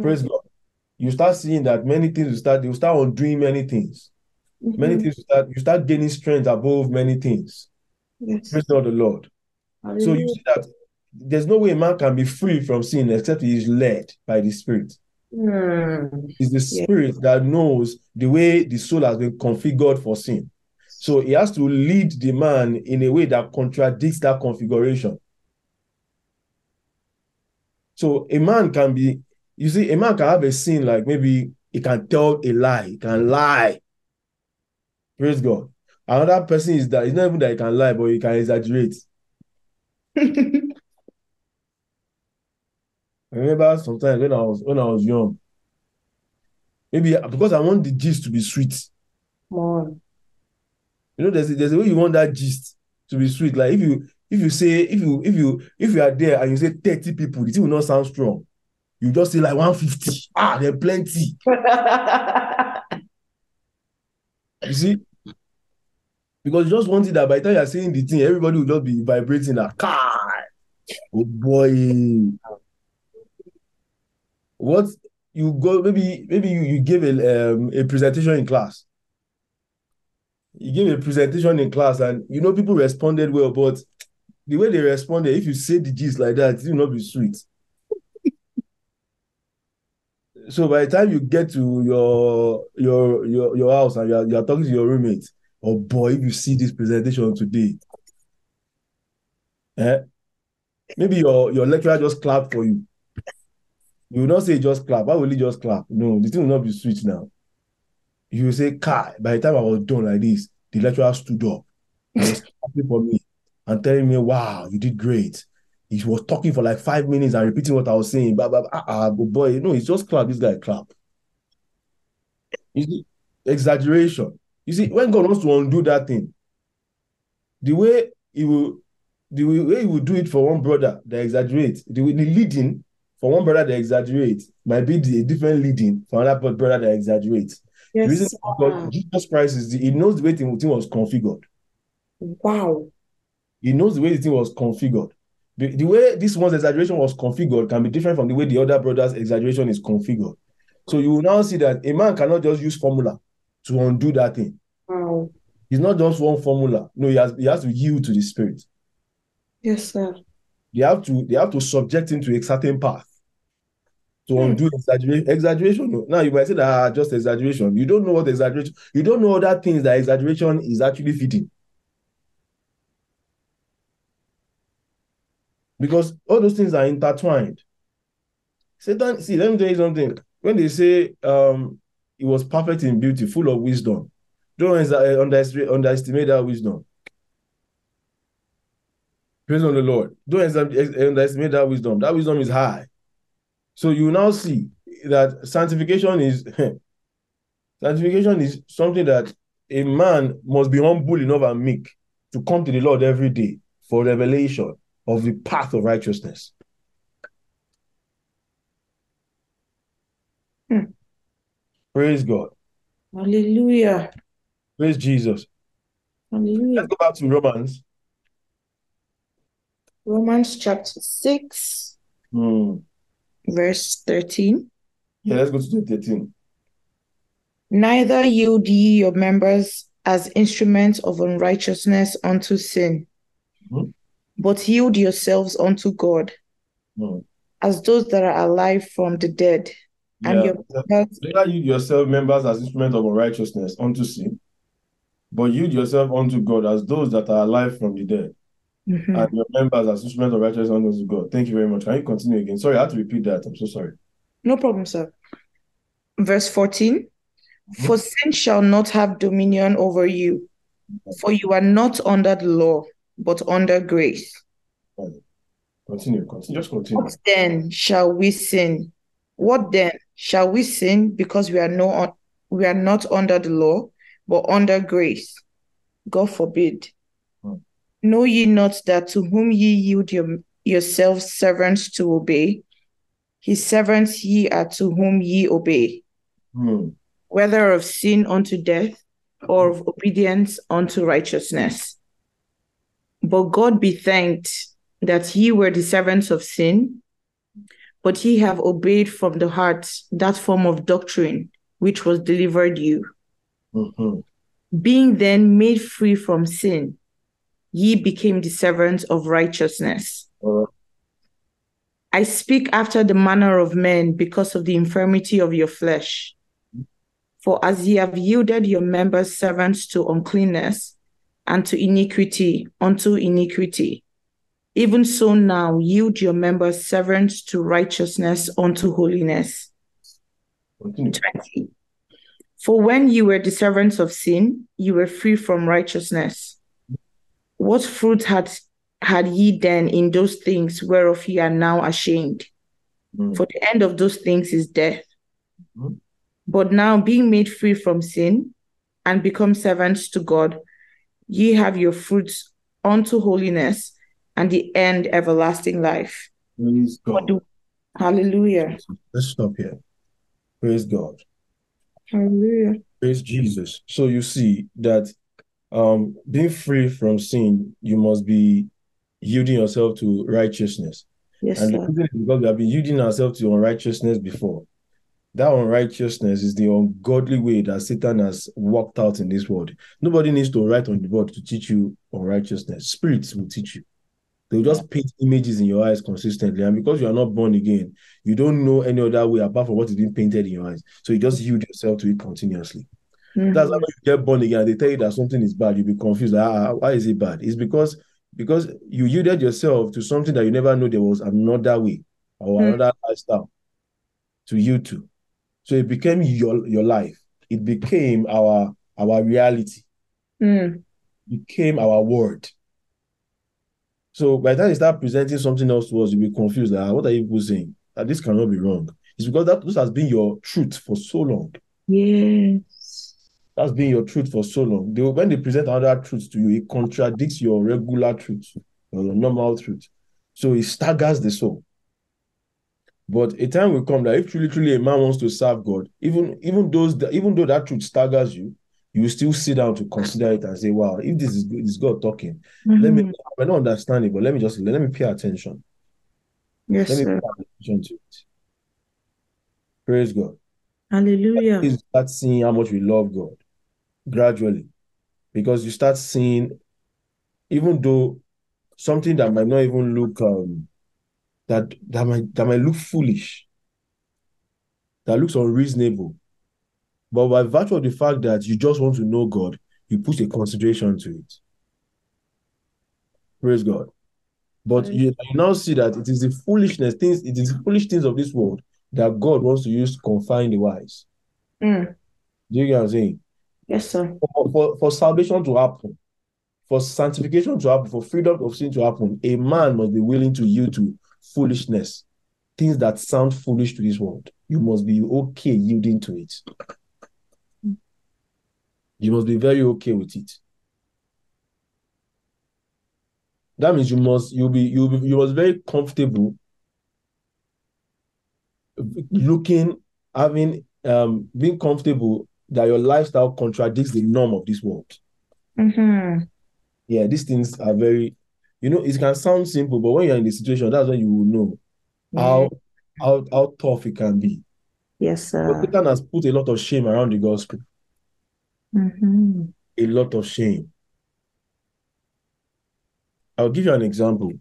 praise God, you start seeing that many things will start, will start undoing many things. Many Mhm. things will start, you start gaining strength above many things. Yes. Praise God the Lord. So you see that there's no way a man can be free from sin except he is led by the Spirit. Mm. It's the Yeah. Spirit that knows the way the soul has been configured for sin. So he has to lead the man in a way that contradicts that configuration. So a man can be, you see, a man can have a sin like maybe he can tell a lie, he can lie. Praise God. Another person is that it's not even that he can lie, but he can exaggerate. I remember sometimes when I was when I was young, maybe because I want the gist to be sweet. On. You know, there's a, there's a way you want that gist to be sweet. Like if you if you say if you if you if you are there and you say 30 people, the thing will not sound strong. You just say like 150. Ah, there are plenty. You see? Because you just want it that by the time you're saying the thing, everybody will just be vibrating that car. Oh boy. What you go maybe maybe you, you gave a um, a presentation in class. You gave a presentation in class and you know people responded well, but the way they responded, if you say the gist like that, it will not be sweet. So by the time you get to your your your your house and you are, you are talking to your roommate, oh boy, if you see this presentation today, eh, maybe your your lecturer just clapped for you. You will not say just clap. Why will he just clap? No, the thing will not be sweet now. You say, Kai, by the time I was done like this, the lecturer stood up and was clapping for me and telling me, wow, you did great. He was talking for like five minutes and repeating what I was saying. But, but ah, ah, but boy, no, it's just clap. This guy clap. You see, exaggeration. You see, when God wants to undo that thing, the way he will, the way he will do it for one brother they exaggerate. the, way- the leading for one brother they exaggerate. might be the different leading for another brother that The Yes. reason is because Jesus Christ is the, he knows the way the thing was configured. Wow. He knows the way the thing was configured. The, the way this one's exaggeration was configured can be different from the way the other brother's exaggeration is configured. So you will now see that a man cannot just use formula to undo that thing. Wow. It's not just one formula. No, he has he has to yield to the spirit. Yes, sir. They have to they have to subject him to a certain path to Hmm. undo exaggeration. Exaggeration. Now you might say that ah, just exaggeration. You don't know what exaggeration. You don't know other things that exaggeration is actually feeding. Because all those things are intertwined. Satan, see, let me tell you something. When they say um he was perfect in beauty, full of wisdom, don't exa- underestimate, underestimate that wisdom. Praise on the Lord. Don't ex- underestimate that wisdom. That wisdom is high. So you now see that sanctification is sanctification is something that a man must be humble enough and meek to come to the Lord every day for revelation of the path of righteousness. Hmm. Praise God. Hallelujah. Praise Jesus. Hallelujah. Let's go back to Romans. Romans chapter 6, Hmm. Verse 13. Yeah, let's go to 13. Neither yield ye your members as instruments of unrighteousness unto sin, Mhm. but yield yourselves unto God Mm. as those that are alive from the dead, and Yeah. your members Neither you yourself members as instruments of unrighteousness unto sin, but yield yourself unto God as those that are alive from the dead, Mhm. and your members as instruments of righteousness unto God. Thank you very much. Can you continue again? Sorry, I had to repeat that. I'm so sorry. No problem, sir. Verse 14 For sin shall not have dominion over you, for you are not under the law, but under grace. Continue. Continue. Just continue. What then shall we sin? What then shall we sin because we are no we are not under the law, but under grace? God forbid. Know ye not that to whom ye yield your, yourselves servants to obey, his servants ye are to whom ye obey, Hmm. whether of sin unto death or of obedience unto righteousness. But God be thanked that ye were the servants of sin, but ye have obeyed from the heart that form of doctrine which was delivered you. Mhm. Being then made free from sin, ye became the servants of righteousness. I speak after the manner of men because of the infirmity of your flesh. For as ye have yielded your members servants to uncleanness and to iniquity unto iniquity, even so now yield your members servants to righteousness unto holiness. 20. For when you were the servants of sin, you were free from righteousness. What fruit had had ye then in those things whereof ye are now ashamed? Hmm. For the end of those things is death. Mhm. But now, being made free from sin and become servants to God, ye have your fruits unto holiness and the end everlasting life. Praise God. do- Hallelujah. Let's stop here. Praise God. Hallelujah. Praise Jesus. So you see that um being free from sin, you must be yielding yourself to righteousness. Yes, And because we have been yielding ourselves to unrighteousness before. That unrighteousness is the ungodly way that Satan has worked out in this world. Nobody needs to write on the board to teach you unrighteousness. Spirits will teach you. They'll just paint images in your eyes consistently. And because you are not born again, you don't know any other way apart from what is being painted in your eyes. So you just yield yourself to it continuously. That's how you get born again, they tell you that something is bad, you'll be confused. Ah, why is it bad? It's because because you yielded yourself to something that you never knew there was another way or Hmm. another lifestyle to you to. So it became your your life. It became our our reality. Mm. Became our word. So by the time you start presenting something else to us, you'll be confused. Like, ah, what are you people saying? That this cannot be wrong. It's because that this has been your truth for so long. Yes. That's been your truth for so long. They, when they present another truth to you, it contradicts your regular truth or your normal truth. So it staggers the soul. But a time will come that if truly, truly a man wants to serve God, even even those that even though that truth staggers you, you will still sit down to consider it and say, "Wow, if this is God talking? Let me. Mhm. I don't understand it, but let me just let me pay attention. Yes, Let me sir. pay attention to it. Praise God. Hallelujah. is that seeing how much we love God gradually. Because you start seeing, even though something that might not even look um that that might that might look foolish, that looks unreasonable, but by virtue of the fact that you just want to know God, you put a consideration to it. Praise God. But you, you now see that it is the foolishness things, it is the foolish things of this world that God wants to use to confine the wise. Mm. Do you get what I'm saying? Yes, sir. for, for, for salvation to happen, for sanctification to happen, for freedom of sin to happen, a man must be willing to yield to foolishness, things that sound foolish to this world. You must be okay yielding to it. You must be very okay with it. That means you must you'll be you'll be you must be very comfortable looking, having um being comfortable that your lifestyle contradicts the norm of this world. Mm-hmm. Yeah, these things are very, you know, it can sound simple, but when you're in the situation, that's when you will know how how how tough it can be. Yes, But sir. Satan has put a lot of shame around the gospel, Mm-hmm. a lot of shame. I'll give you an example.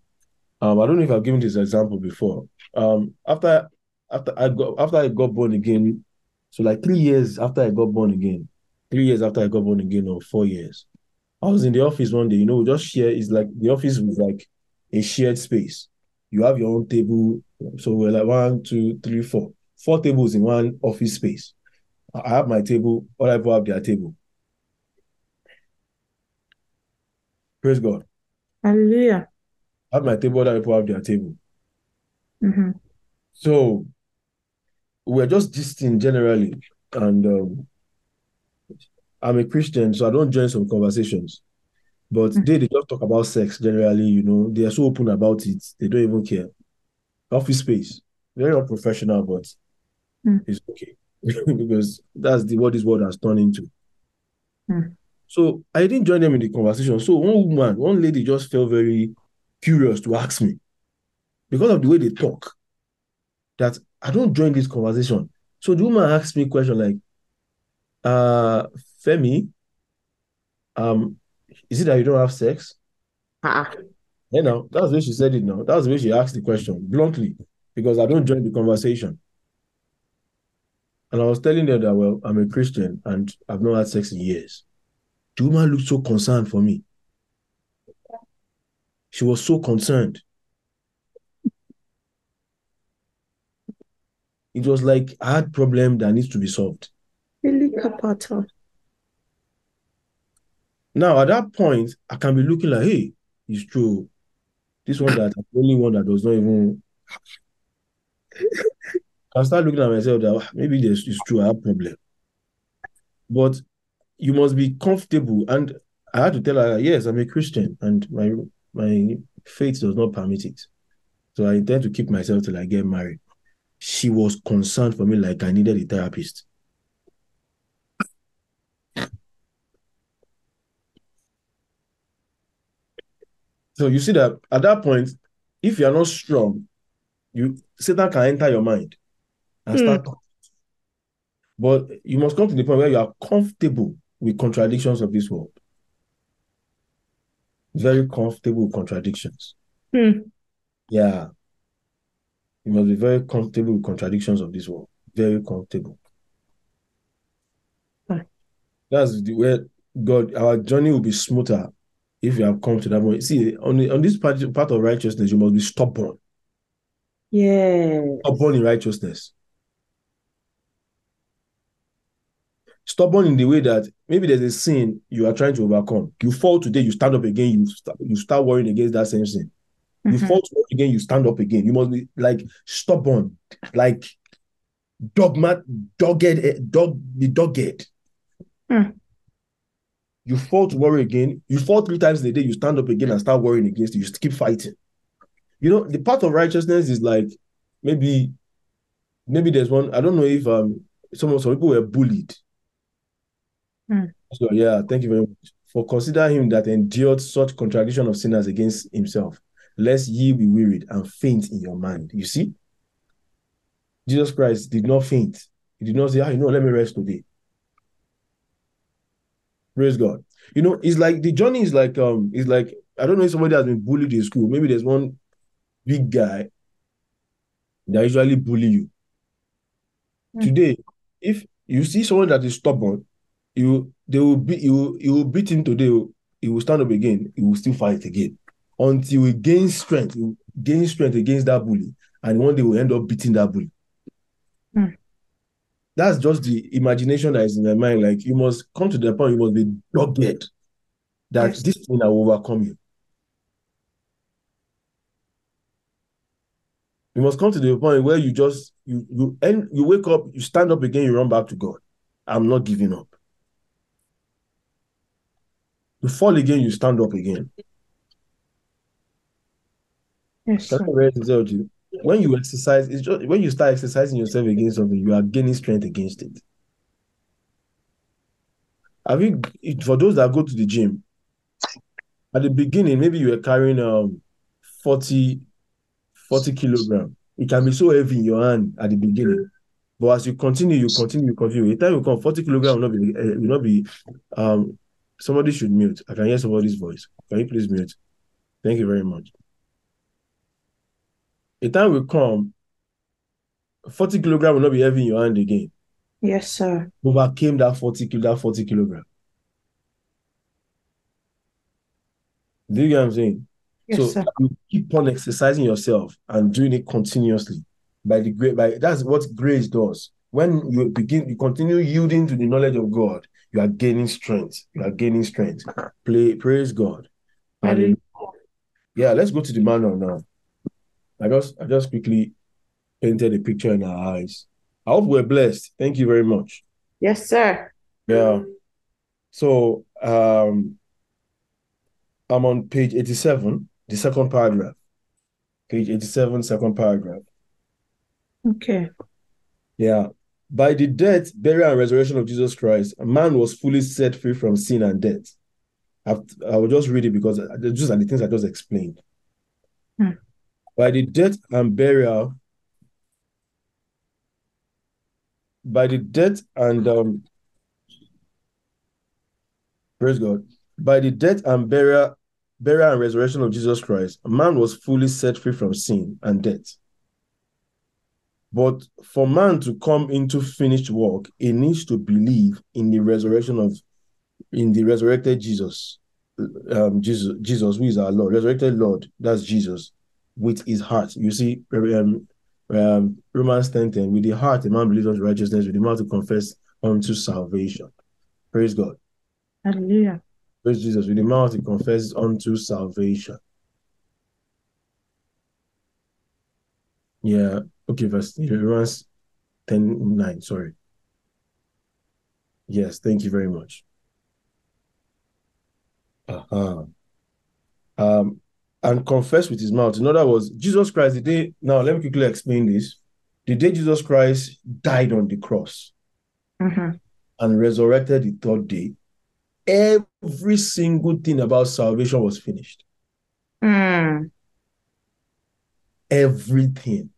Um, I don't know if I've given this example before. Um, after after I got after I got born again, so like three years after I got born again, three years after I got born again, or four years, I was in the office one day. You know, just share. It's like the office was like a shared space. You have your own table. So we're like one, two, three, four, four tables in one office space. I have my table. Other people have their table. Praise God. Hallelujah. I have my table. Other people have their table. Mm-hmm. So we're just gisting generally, and um, I'm a Christian, so I don't join some conversations. But they, they just talk about sex generally, you know. They are so open about it, they don't even care. Office space, very unprofessional, but Mm. it's okay because that's the what this world has turned into. Mm. So I didn't join them in the conversation. So one woman, one lady just felt very curious to ask me because of the way they talk that I don't join this conversation. So the woman asked me a question like, uh, Femi, um, is it that you don't have sex? You know, that's the way she said it now. That's the way she asked the question bluntly, because I don't join the conversation. And I was telling her that, well, I'm a Christian and I've not had sex in years. The woman looked so concerned for me. She was so concerned. It was like I had a problem that needs to be solved. Now, at that point, I can be looking like, hey, it's true. This one that the only one that does not even. I start looking at myself that "Ah, maybe this is true. I have a problem, but you must be comfortable. And I had to tell her, yes, I'm a Christian, and my my faith does not permit it. So I intend to keep myself till I get married. She was concerned for me like I needed a therapist. So you see that at that point, if you are not strong, you Satan can enter your mind and start talking. But you must come to the point where you are comfortable with contradictions of this world. Very comfortable with contradictions. Hmm. Yeah. You must be very comfortable with contradictions of this world. Very comfortable. Hmm. That's the way God, our journey will be smoother if you have come to that point. See, on, the, on this part, part of righteousness, you must be stubborn. Yeah. Stubborn in righteousness. Stubborn in the way that maybe there's a sin you are trying to overcome. You fall today, you stand up again, you start, you start worrying against that same sin. You Mhm. fall tomorrow again, you stand up again. You must be like stubborn, like dogmat, dogged, eh, dog, be dogged. Hmm. You fall tomorrow again, you fall three times in a day, you stand up again and start worrying against it. You keep fighting. You know, the path of righteousness is like maybe, maybe there's one. I don't know if um some some people were bullied. Hmm. So yeah, thank you very much for consider him that endured such contradiction of sinners against himself, lest ye be wearied and faint in your mind. You see, Jesus Christ did not faint. He did not say, "Ah, you know, let me rest today." Praise God. You know, it's like the journey is like um, it's like I don't know if somebody has been bullied in school. Maybe there's one big guy that usually bully you. Hmm. Today, if you see someone that is stubborn, you they will be you you will beat him today. He will stand up again. He will still fight again until we gain strength. Will gain strength against that bully, and one day we end up beating that bully. Hmm. That's just the imagination that is in my mind. Like you must come to the point. You must be dogged that Yes. this thing will overcome you. You must come to the point where you just you you and you wake up, you stand up again, you run back to God. I'm not giving up. You fall again, you stand up again. Yes. That's what I tell you. When you exercise, it's just when you start exercising yourself against something, you are gaining strength against it. Have you for those that go to the gym, at the beginning, maybe you were carrying um 40, 40 kilogram. It can be so heavy in your hand at the beginning. But as you continue, you continue, you continue. The time you come, 40 kilogram will not be uh, will not be um somebody should mute. I can hear somebody's voice. Can you please mute? Thank you very much. A time will come, 40 kilogram will not be heavy in your hand again. Yes, sir. Overcame that 40 kilo, that 40 kilogram. Do you get what I'm saying? Yes, so sir. you keep on exercising yourself and doing it continuously. By the great by that's what grace does. When you begin, you continue yielding to the knowledge of God, you are gaining strength. You are gaining strength. Play, praise God. Hallelujah. Yeah, let's go to the manual now. I just I just quickly painted a picture in our eyes. I hope we're blessed. Thank you very much. Yes, sir. Yeah. So um I'm on page 87, the second paragraph. Page 87, second paragraph. Okay. Yeah. By the death, burial, and resurrection of Jesus Christ, a man was fully set free from sin and death. I've, I will just read it because just are the things I just explained. Hmm. By the death and burial, by the death and um, praise God, by the death and burial, burial and resurrection of Jesus Christ, man was fully set free from sin and death. But for man to come into finished work, he needs to believe in the resurrection of, in the resurrected Jesus, um, Jesus, Jesus, who is our Lord, resurrected Lord, that's Jesus, with his heart. You see, um, um, Romans 10 10, with the heart, a man believes unto righteousness, with the mouth to confess unto salvation. Praise God. Hallelujah. Praise Jesus. With the mouth he confesses unto salvation. Yeah. Okay, verse Romans 10 9. Sorry. Yes, thank you very much. Uh-huh. Um, and confess with his mouth. In other words, Jesus Christ, the day now let me quickly explain this. The day Jesus Christ died on the cross Mhm. and resurrected the third day, every single thing about salvation was finished. Mm. Everything.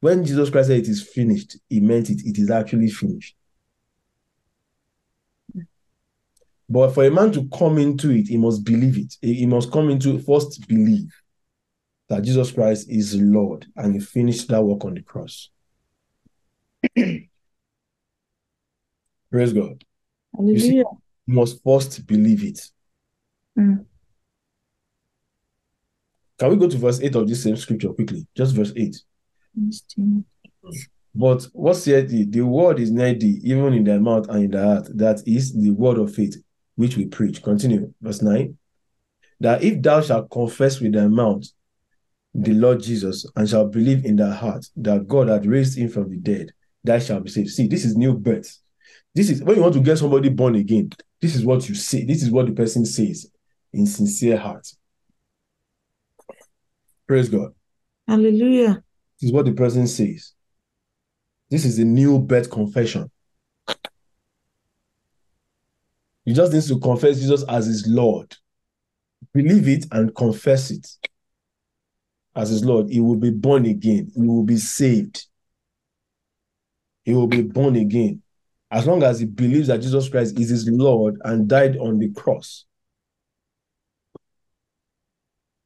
When Jesus Christ said it is finished, he meant it. It is actually finished. But for a man to come into it, he must believe it. He must come into first believe that Jesus Christ is Lord and he finished that work on the cross. Praise God. You see, Hallelujah. you must first believe it. Mm. Can we go to verse 8 of this same scripture quickly? Just verse 8. But what said he? The word is near thee, even in thy mouth and in thy heart. That is the word of faith which we preach. Continue. Verse 9. That if thou shalt confess with thy mouth the Lord Jesus and shalt believe in thy heart that God had raised him from the dead, thou shalt be saved. See, this is new birth. This is when you want to get somebody born again, this is what you say. This is what the person says in sincere heart. Praise God. Hallelujah. This is what the person says. This is a new birth confession. You just need to confess Jesus as his Lord. Believe it and confess it as his Lord. He will be born again. He will be saved. He will be born again. As long as he believes that Jesus Christ is his Lord and died on the cross.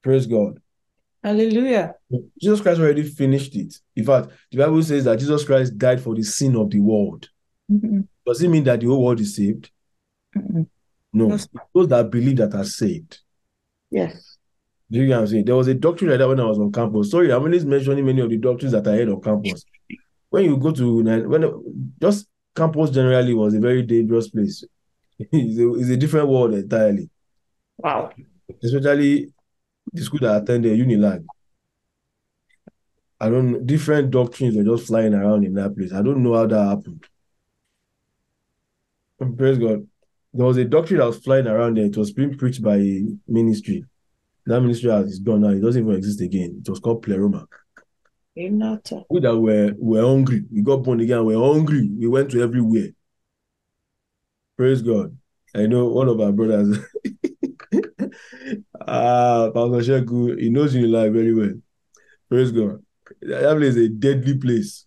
Praise God. Hallelujah. Jesus Christ already finished it. In fact, the Bible says that Jesus Christ died for the sin of the world. Mhm. Does it mean that the whole world is saved? No. Yes. Those that believe that are saved. Yes. Do you get what I'm saying? There was a doctrine like that when I was on campus. Sorry, I'm only mentioning many of the doctrines that I had on campus. When you go to when just campus generally was a very dangerous place. it's, a, it's a different world entirely. Wow. Especially the school that I attended, Unilag. I don't know, different doctrines were just flying around in that place. I don't know how that happened. Praise God. There was a doctrine that was flying around there. It was being preached by a ministry. That ministry is gone now. It doesn't even exist again. It was called Pleroma. We that were were hungry. We got born again. We're hungry. We went to everywhere. Praise God. I know one of our brothers. ah, Pastor Sheku, he knows you life very well. Praise God. That place is a deadly place.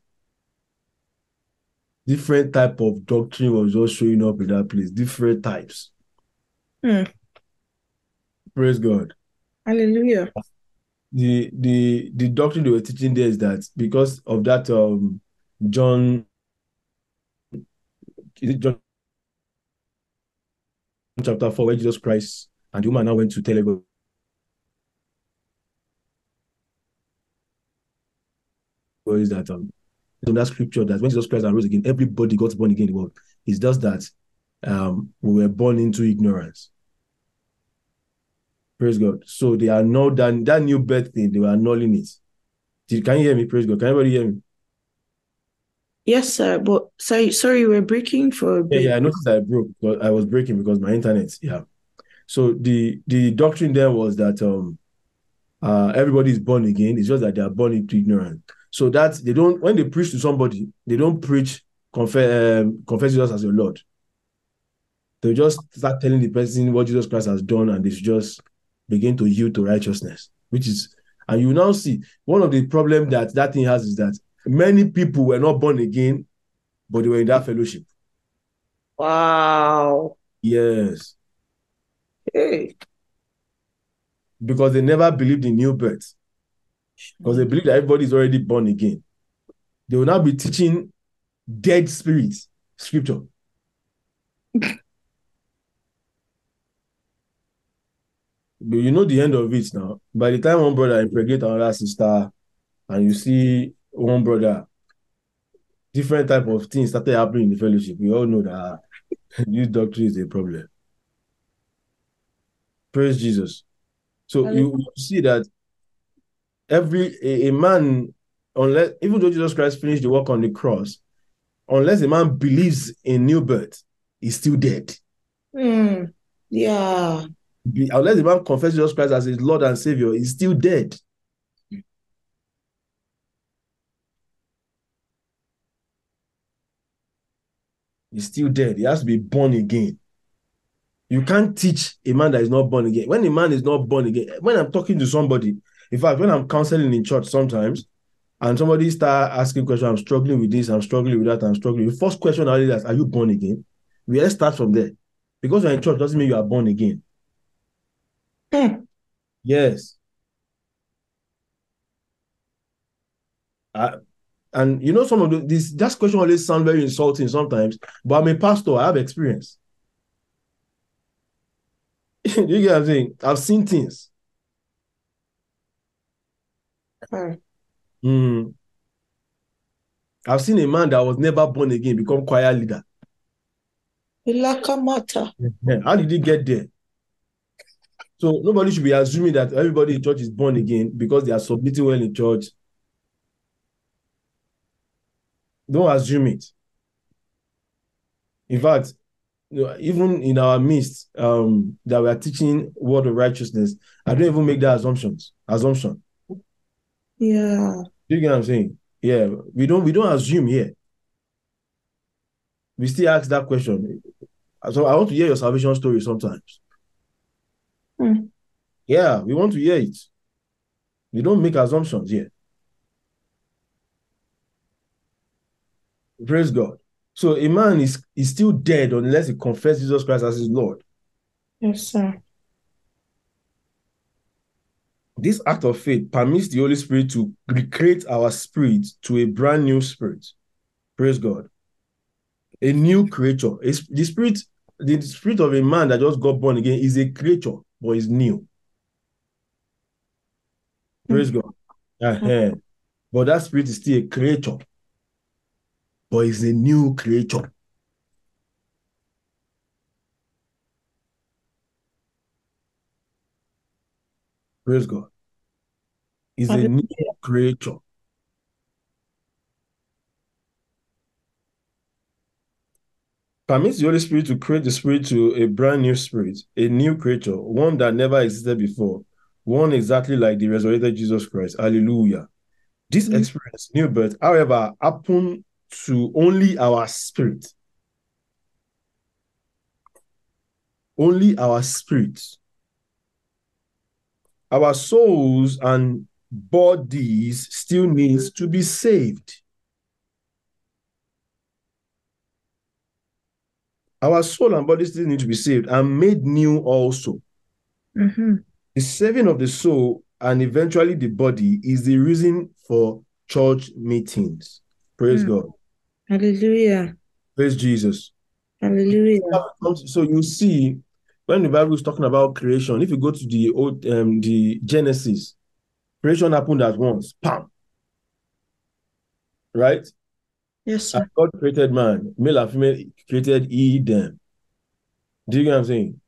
Different type of doctrine was just showing up in that place. Different types. Hmm. Praise God. Hallelujah. The the the doctrine they were teaching there is that because of that um John is it John chapter 4 where Jesus Christ and the woman now went to tell everybody is that um in that scripture that when Jesus Christ arose again, everybody got born again in the world. It's just that um we were born into ignorance. Praise God. So they are not that that new birth thing, they were annulling it. Did, can you hear me? Praise God. Can everybody hear me? Yes, sir. But sorry, sorry, we're breaking for a Yeah, yeah, I noticed I broke, but I was breaking because my internet, yeah. So the the doctrine there was that um uh everybody is born again. It's just that they are born into ignorance. So that they don't when they preach to somebody, they don't preach confess um, confess Jesus as your Lord. They just start telling the person what Jesus Christ has done, and they just begin to yield to righteousness, which is and you now see one of the problem that that thing has is that many people were not born again, but they were in that fellowship. Wow. Yes. Hey. because they never believed in new birth. Because they believe that everybody is already born again. They will now be teaching dead spirits scripture. But you know the end of it now. By the time one brother impregnate another sister, and you see one brother, different type of things started happening in the fellowship. We all know that this doctrine is a problem. Praise Jesus. So you, you see that every a, a man, unless even though Jesus Christ finished the work on the cross, unless a man believes in new birth, he's still dead. Hmm. Yeah. Be- Unless a man confesses Jesus Christ as his Lord and Savior, he's still dead. He's still dead. He has to be born again. You can't teach a man that is not born again. When a man is not born again, when I'm talking to somebody, in fact, when I'm counseling in church sometimes, and somebody start asking questions, I'm struggling with this, I'm struggling with that, I'm struggling. The first question I always ask, are you born again? We let's start from there. Because you're in church doesn't mean you are born again. Hmm. Yes. I, and you know, some of the, this that question always sound very insulting sometimes, but I'm a pastor, I have experience. you get what I'm saying? I've seen things. Hmm. Mm. I've seen a man that was never born again become choir leader. Ilakamata. How did he get there? So nobody should be assuming that everybody in church is born again because they are submitting well in church. Don't assume it. In fact, even in our midst, um, that we are teaching word of righteousness, I don't even make that assumptions. Assumption. Yeah. You get what I'm saying? Yeah, we don't we don't assume here. We still ask that question. So I want to hear your salvation story sometimes. Hmm. Yeah, we want to hear it. We don't make assumptions here. Praise God. So a man is is still dead unless he confesses Jesus Christ as his Lord. Yes, sir. This act of faith permits the Holy Spirit to recreate our spirit to a brand new spirit. Praise God. A new creature. It's the spirit, the spirit of a man that just got born again is a creature, but is new. Praise God. Uh-huh. But that spirit is still a creature, but is a new creature. Praise God. Is a new creature. Permits the Holy Spirit to create the spirit to a brand new spirit, a new creature, one that never existed before, one exactly like the resurrected Jesus Christ. Hallelujah. This mm-hmm. experience, new birth, however, happened to only our spirit. Only our spirit. Our souls and bodies still needs to be saved. Our soul and body still need to be saved and made new also. Mm-hmm. The saving of the soul and eventually the body is the reason for church meetings. Praise Mm. God. Hallelujah. Praise Jesus. Hallelujah. So you see, when the Bible is talking about creation, if you go to the old um the Genesis, creation happened at once. Pam. Right? Yes, sir. God created man, male and female created he them. Do you get what I'm saying?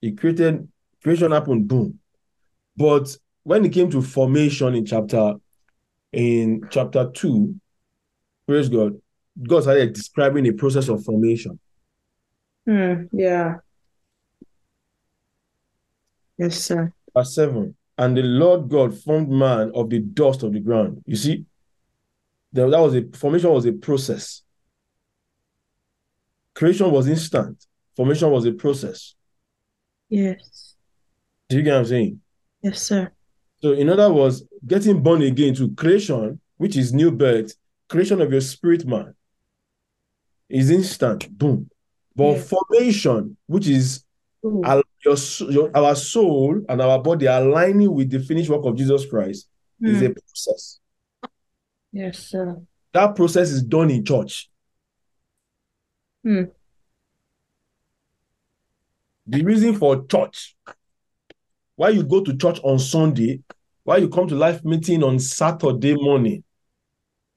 He created creation happened, boom. But when it came to formation in chapter in chapter two, praise God, God started describing a process of formation. Hmm. Yeah. Yes, sir. Verse 7 And the Lord God formed man of the dust of the ground. You see, that, was a formation was a process. Creation was instant, formation was a process. Yes. Do you get what I'm saying? Yes, sir. So, in other words, getting born again to creation, which is new birth, creation of your spirit man, is instant, boom. But Yes. formation, which is Ooh. Your, your our soul and our body aligning with the finished work of Jesus Christ, is a process. Yes, sir. That process is done in church. Hmm. The reason for church, why you go to church on Sunday, why you come to life meeting on Saturday morning,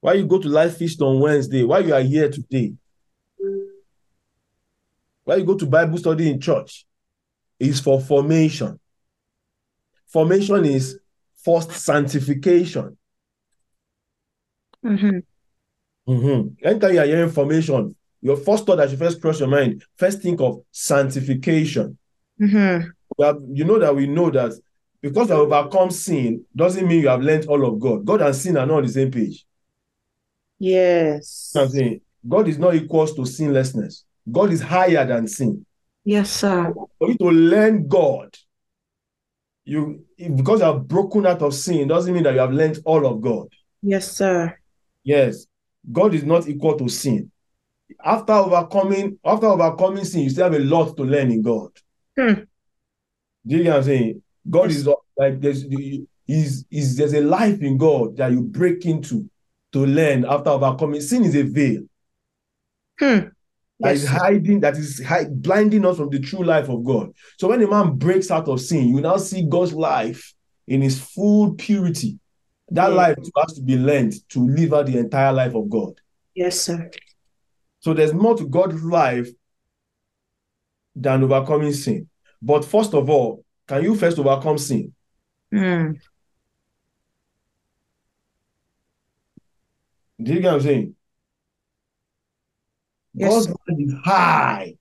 why you go to life feast on Wednesday, why you are here today, why you go to Bible study in church, is for formation. Formation is first sanctification. Mm-hmm. Mm-hmm. Anytime you are hearing formation, your first thought that should first cross your mind, first think of sanctification. Mm-hmm. Well, you know that we know that because you have overcome sin doesn't mean you have learned all of God. God and sin are not on the same page. Yes. You know what I'm saying God is not equals to sinlessness. God is higher than sin. Yes, sir. For you to learn God, you because you have broken out of sin doesn't mean that you have learned all of God. Yes, sir. Yes, God is not equal to sin. After overcoming, after overcoming sin, you still have a lot to learn in God. Hmm. Do you get what I'm saying? God Yes. is like there's is is there's a life in God that you break into to learn after overcoming. Sin is a veil Hmm. That Yes, is hiding, that is hi- blinding us from the true life of God. So when a man breaks out of sin, you now see God's life in his full purity. That Yeah. life has to be learned to live out the entire life of God. Yes, sir. So there's more to God's life than overcoming sin. But first of all, can you first overcome sin? Hmm. Do you get what I'm saying? Yes, God's life is high,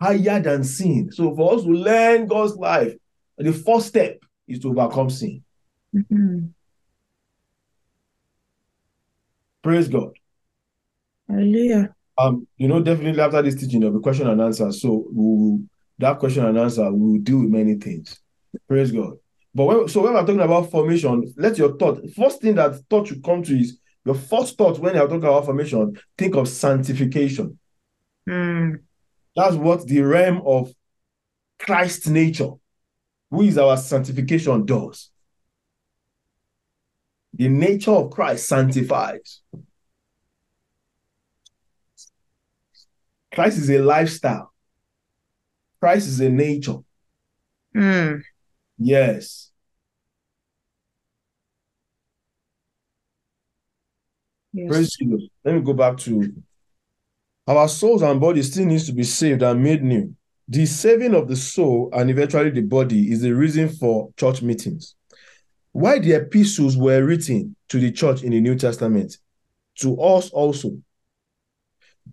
higher than sin. So for us to learn God's life, the first step is to overcome sin. Mm-hmm. Praise God. Hallelujah. Um, you know, definitely after this teaching, there'll be question and answer. So we'll, that question and answer will deal with many things. Praise God. But when, so when we're talking about formation, let your thought first thing that thought should come to is your first thought when you're talking about formation, think of sanctification. Hmm. That's what the realm of Christ's nature, who is our sanctification, does. The nature of Christ sanctifies. Christ is a lifestyle. Christ is a nature. Hmm. Yes. Yes. Praise Jesus. Let me go back to our souls and bodies still needs to be saved and made new. The saving of the soul and eventually the body is the reason for church meetings. Why the epistles were written to the church in the New Testament, to us also.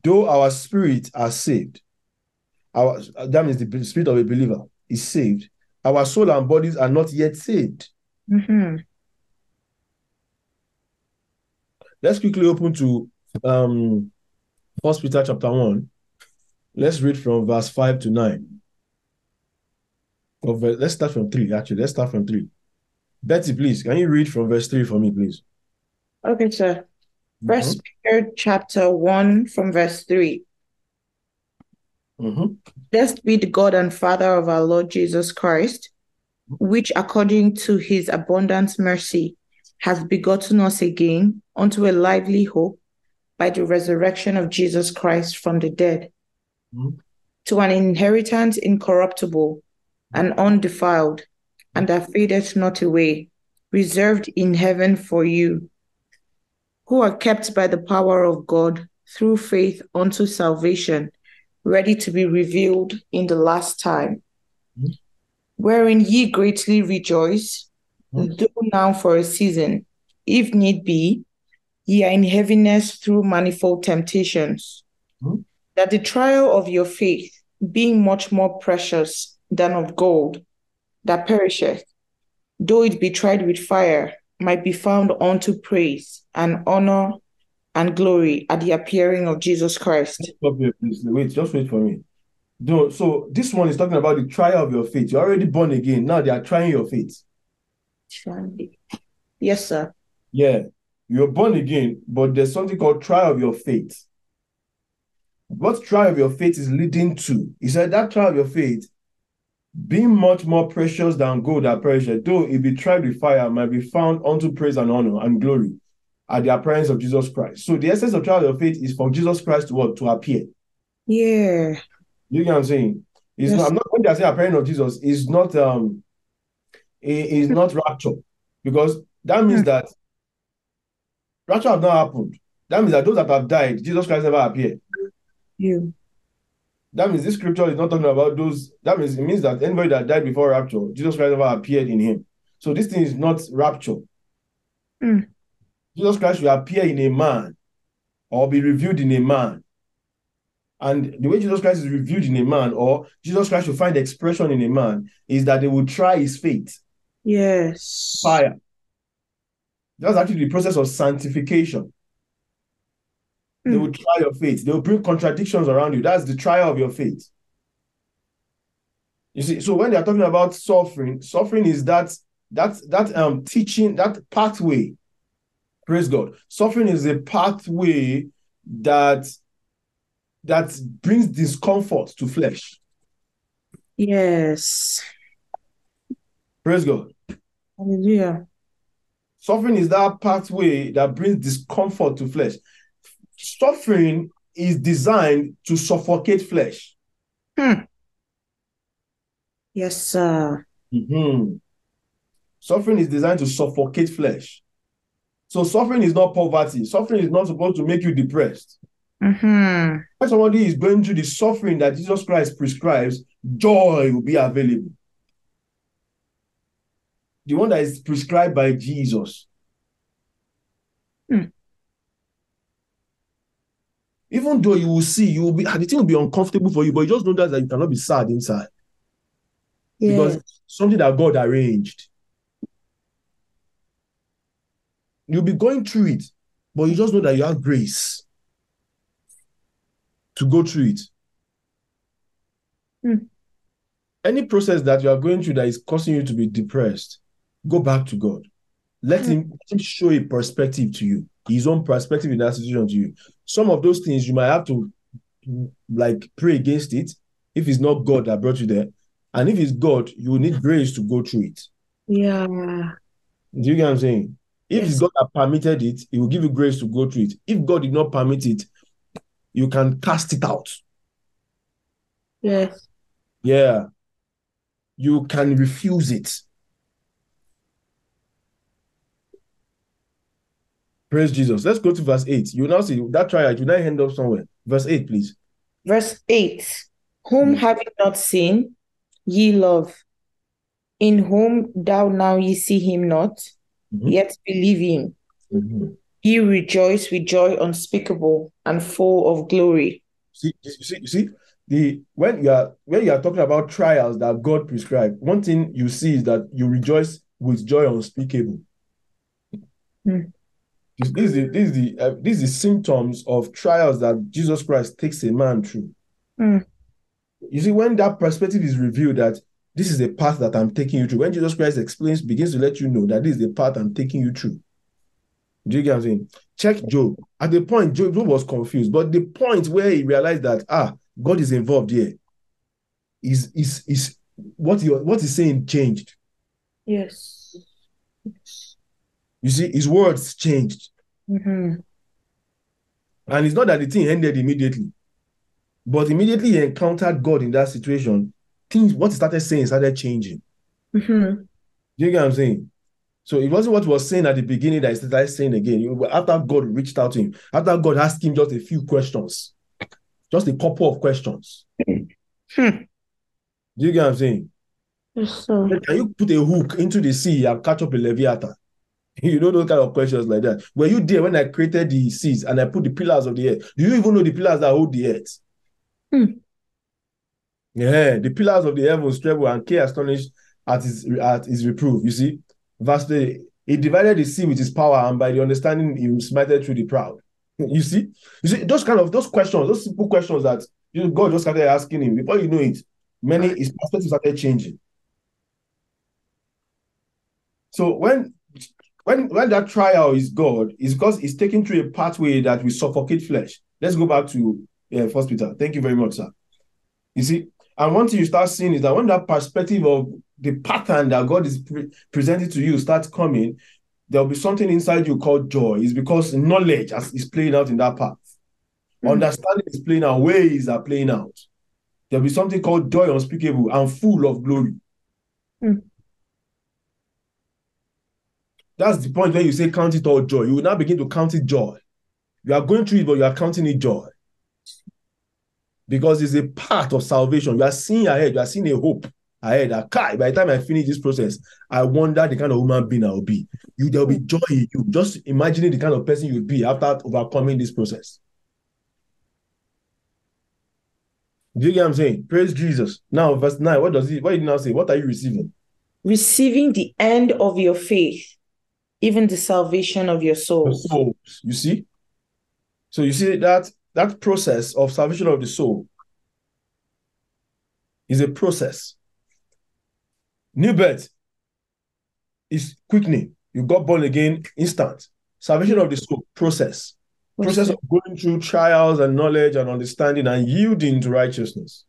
Though our spirit are saved, our that means the spirit of a believer is saved. Our soul and bodies are not yet saved. Mm-hmm. Let's quickly open to um First Peter chapter 1. Let's read from verse 5 to 9. Or ver- let's start from 3, actually. Let's start from 3. Betty, please, can you read from verse 3 for me, please? Okay, sir. First Peter chapter 1 from verse 3. Mhm. Blessed be the God and Father of our Lord Jesus Christ, which according to his abundant mercy has begotten us again unto a lively hope by the resurrection of Jesus Christ from the dead, Mhm. to an inheritance incorruptible and undefiled, and that fadeth not away, reserved in heaven for you, who are kept by the power of God through faith unto salvation, ready to be revealed in the last time, Mhm. wherein ye greatly rejoice, Mhm. though now for a season, if need be, ye are in heaviness through manifold temptations, Mhm. that the trial of your faith, being much more precious than of gold, that perisheth, though it be tried with fire, might be found unto praise and honor and glory at the appearing of Jesus Christ. Here. Wait, just wait for me. No, so this one is talking about the trial of your faith. You're already born again. Now they are trying your faith. Yes, sir. Yeah, you're born again, but there's something called trial of your faith. What trial of your faith is leading to? He said that trial of your faith, being much more precious than gold that perisheth, though it be tried with fire, might be found unto praise and honor and glory at the appearance of Jesus Christ. So the essence of trial of your faith is for Jesus Christ to what? To appear. Yeah. You get what I'm saying? It's Yes. not, I'm not when I say appearing of Jesus, it's not um it is not rapture. Because that means Hmm. that rapture have not happened. That means that those that have died, Jesus Christ never appeared. You. That means this scripture is not talking about those. That means it means that anybody that died before rapture, Jesus Christ never appeared in him. So this thing is not rapture. Hmm. Jesus Christ will appear in a man or be revealed in a man. And the way Jesus Christ is revealed in a man, or Jesus Christ will find expression in a man, is that they will try his faith. Yes. Fire. That's actually the process of sanctification. They Hmm. will try your faith. They will bring contradictions around you. That's the trial of your faith. You see, so when they are talking about suffering, suffering is that that that um teaching, that pathway. Praise God. Suffering is a pathway that that brings discomfort to flesh. Yes. Praise God. Hallelujah. Suffering is that pathway that brings discomfort to flesh. Suffering is designed to suffocate flesh. Yes, sir. Mhm. Suffering is designed to suffocate flesh. So suffering is not poverty. Suffering is not supposed to make you depressed. Mm-hmm. When somebody is going through the suffering that Jesus Christ prescribes, joy will be available. The one that is prescribed by Jesus. Hmm. Even though you will see, you will be the thing will be uncomfortable for you, but you just know that, that you cannot be sad inside Yeah. because something that God arranged. You'll be going through it, but you just know that you have grace to go through it. Hmm. Any process that you are going through that is causing you to be depressed, go back to God. Let Hmm. him, let him show a perspective to you, his own perspective in that situation to you. Some of those things you might have to like pray against it if it's not God that brought you there. And if it's God, you will need grace to go through it. Yeah. Do you get what I'm saying? If Yes. God that permitted it, He will give you grace to go through it. If God did not permit it, you can cast it out. Yes. Yeah. You can refuse it. Praise Jesus. Let's go to verse 8. You now see that trial, you now end up somewhere. Verse 8, please. Verse 8 Whom Mm. having not seen, ye love, in whom thou now ye see him not, Mhm. yet believe him. Mhm. Ye rejoice with joy unspeakable and full of glory. See, you see, you see, the when you are when you are talking about trials that God prescribed, one thing you see is that you rejoice with joy unspeakable. Hmm. This, is the this is the uh, this is the symptoms of trials that Jesus Christ takes a man through. Hmm. You see, when that perspective is revealed that this is the path that I'm taking you through, when Jesus Christ explains, begins to let you know that this is the path I'm taking you through. Do you get what I'm saying? Check Job. At the point, Job, Job was confused, but the point where he realized that ah, God is involved here, is is is what he what he's saying changed. Yes. You see, his words changed. Mm-hmm. And it's not that the thing ended immediately, but immediately he encountered God in that situation, things what he started saying started changing. Mm-hmm. Do you get what I'm saying? So it wasn't what he was saying at the beginning that he started saying again. After God reached out to him, after God asked him just a few questions, just a couple of questions. Hmm. Do you get what I'm saying? Yes. Can you put a hook into the sea and catch up a leviathan? You know those kind of questions like that. Were you there when I created the seas and I put the pillars of the earth? Do you even know the pillars that hold the earth? Hmm. Yeah, the pillars of the heavens tremble and care astonished at his at his reproof. You see, verse 3, he divided the sea with his power, and by the understanding he smited through the proud. You see, you see, those kind of those questions, those simple questions that you know, God just started asking him. Before you know it, many his perspective started changing. So when when when that trial is God, it's because it's taken through a pathway that will suffocate flesh. Let's go back to uh, First Peter. Thank you very much, sir. You see, and one thing you start seeing is that when that perspective of the pattern that God is pre- presenting to you starts coming, there'll be something inside you called joy. It's because knowledge is playing out in that path. Understanding is playing out, ways are playing out. There'll be something called joy unspeakable and full of glory. Mm. That's the point where you say count it all joy. You will now begin to count it joy. You are going through it, but you are counting it joy. Because it's a part of salvation. You are seeing ahead, you are seeing a hope ahead. Kai, by the time I finish this process, I wonder the kind of human being I will be. You there will be joy in you. Just imagining the kind of person you'll be after overcoming this process. Do you get what I'm saying? Praise Jesus. Now, verse 9, what does he what did he now say? What are you receiving? Receiving the end of your faith, even the salvation of your souls. souls. You see? So you see that that process of salvation of the soul is a process. New birth is quickening. You got born again instant. Salvation of the soul process. Process of going through trials and knowledge and understanding and yielding to righteousness.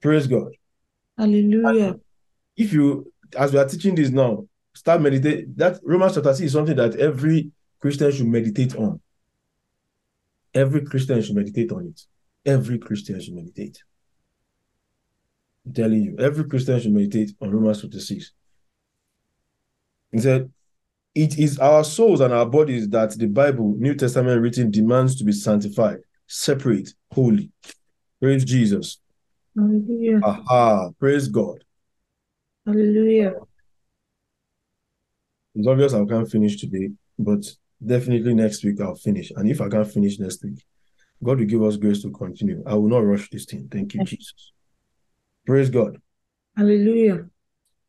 Praise God. Hallelujah. If you, as we are teaching this now, start meditate. That Romans chapter 6 is something that every Christian should meditate on. Every Christian should meditate on it. Every Christian should meditate. I'm telling you, every Christian should meditate on Romans chapter 6. He said, It is our souls and our bodies that the Bible, New Testament written, demands to be sanctified, separate, holy. Praise Jesus. Hallelujah. Aha. Praise God. Hallelujah. It's obvious I can't finish today, but definitely next week I'll finish. And if I can't finish next week, God will give us grace to continue. I will not rush this thing. Thank you, Jesus. Praise God. Hallelujah.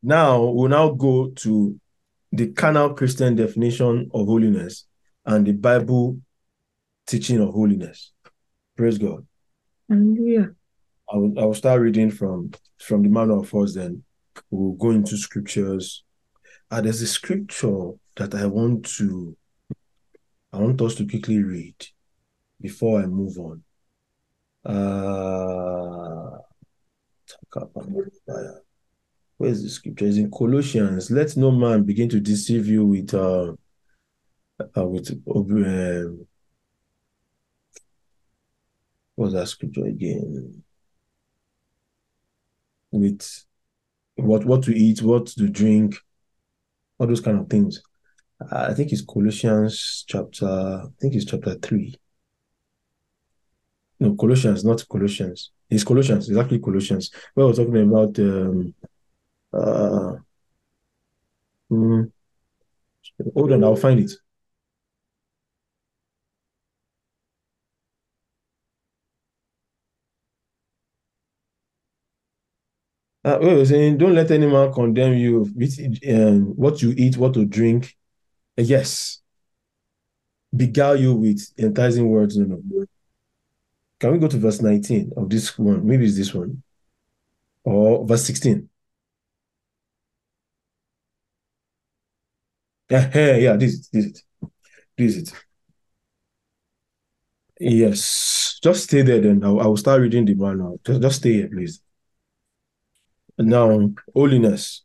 Now we'll now go to the carnal Christian definition of holiness and the Bible teaching of holiness. Praise God. Hallelujah. I will, I will start reading from from the manual first, then we'll go into scriptures. Uh, there's a scripture that I want to I want us to quickly read before I move on. Uh where's the scripture? It's in Colossians. Let no man begin to deceive you with uh, uh with um, what's that scripture again? with what what to eat, what to drink, all those kind of things. Uh, I think it's Colossians chapter, I think it's chapter three. No, Colossians, not Colossians. It's Colossians, exactly Colossians. Where we're talking about um uh mm, hold on, I'll find it. Uh, we were saying, don't let any man condemn you with um, what you eat, what to drink. Uh, yes. Beguile you with enticing words. No, no. Can we go to verse 19 of this one? Maybe it's this one. Or verse 16. Yeah, yeah, this is this is it. This is it. Yes. Just stay there then. I will, I will start reading the manual. Just, just stay here, please. Now, holiness.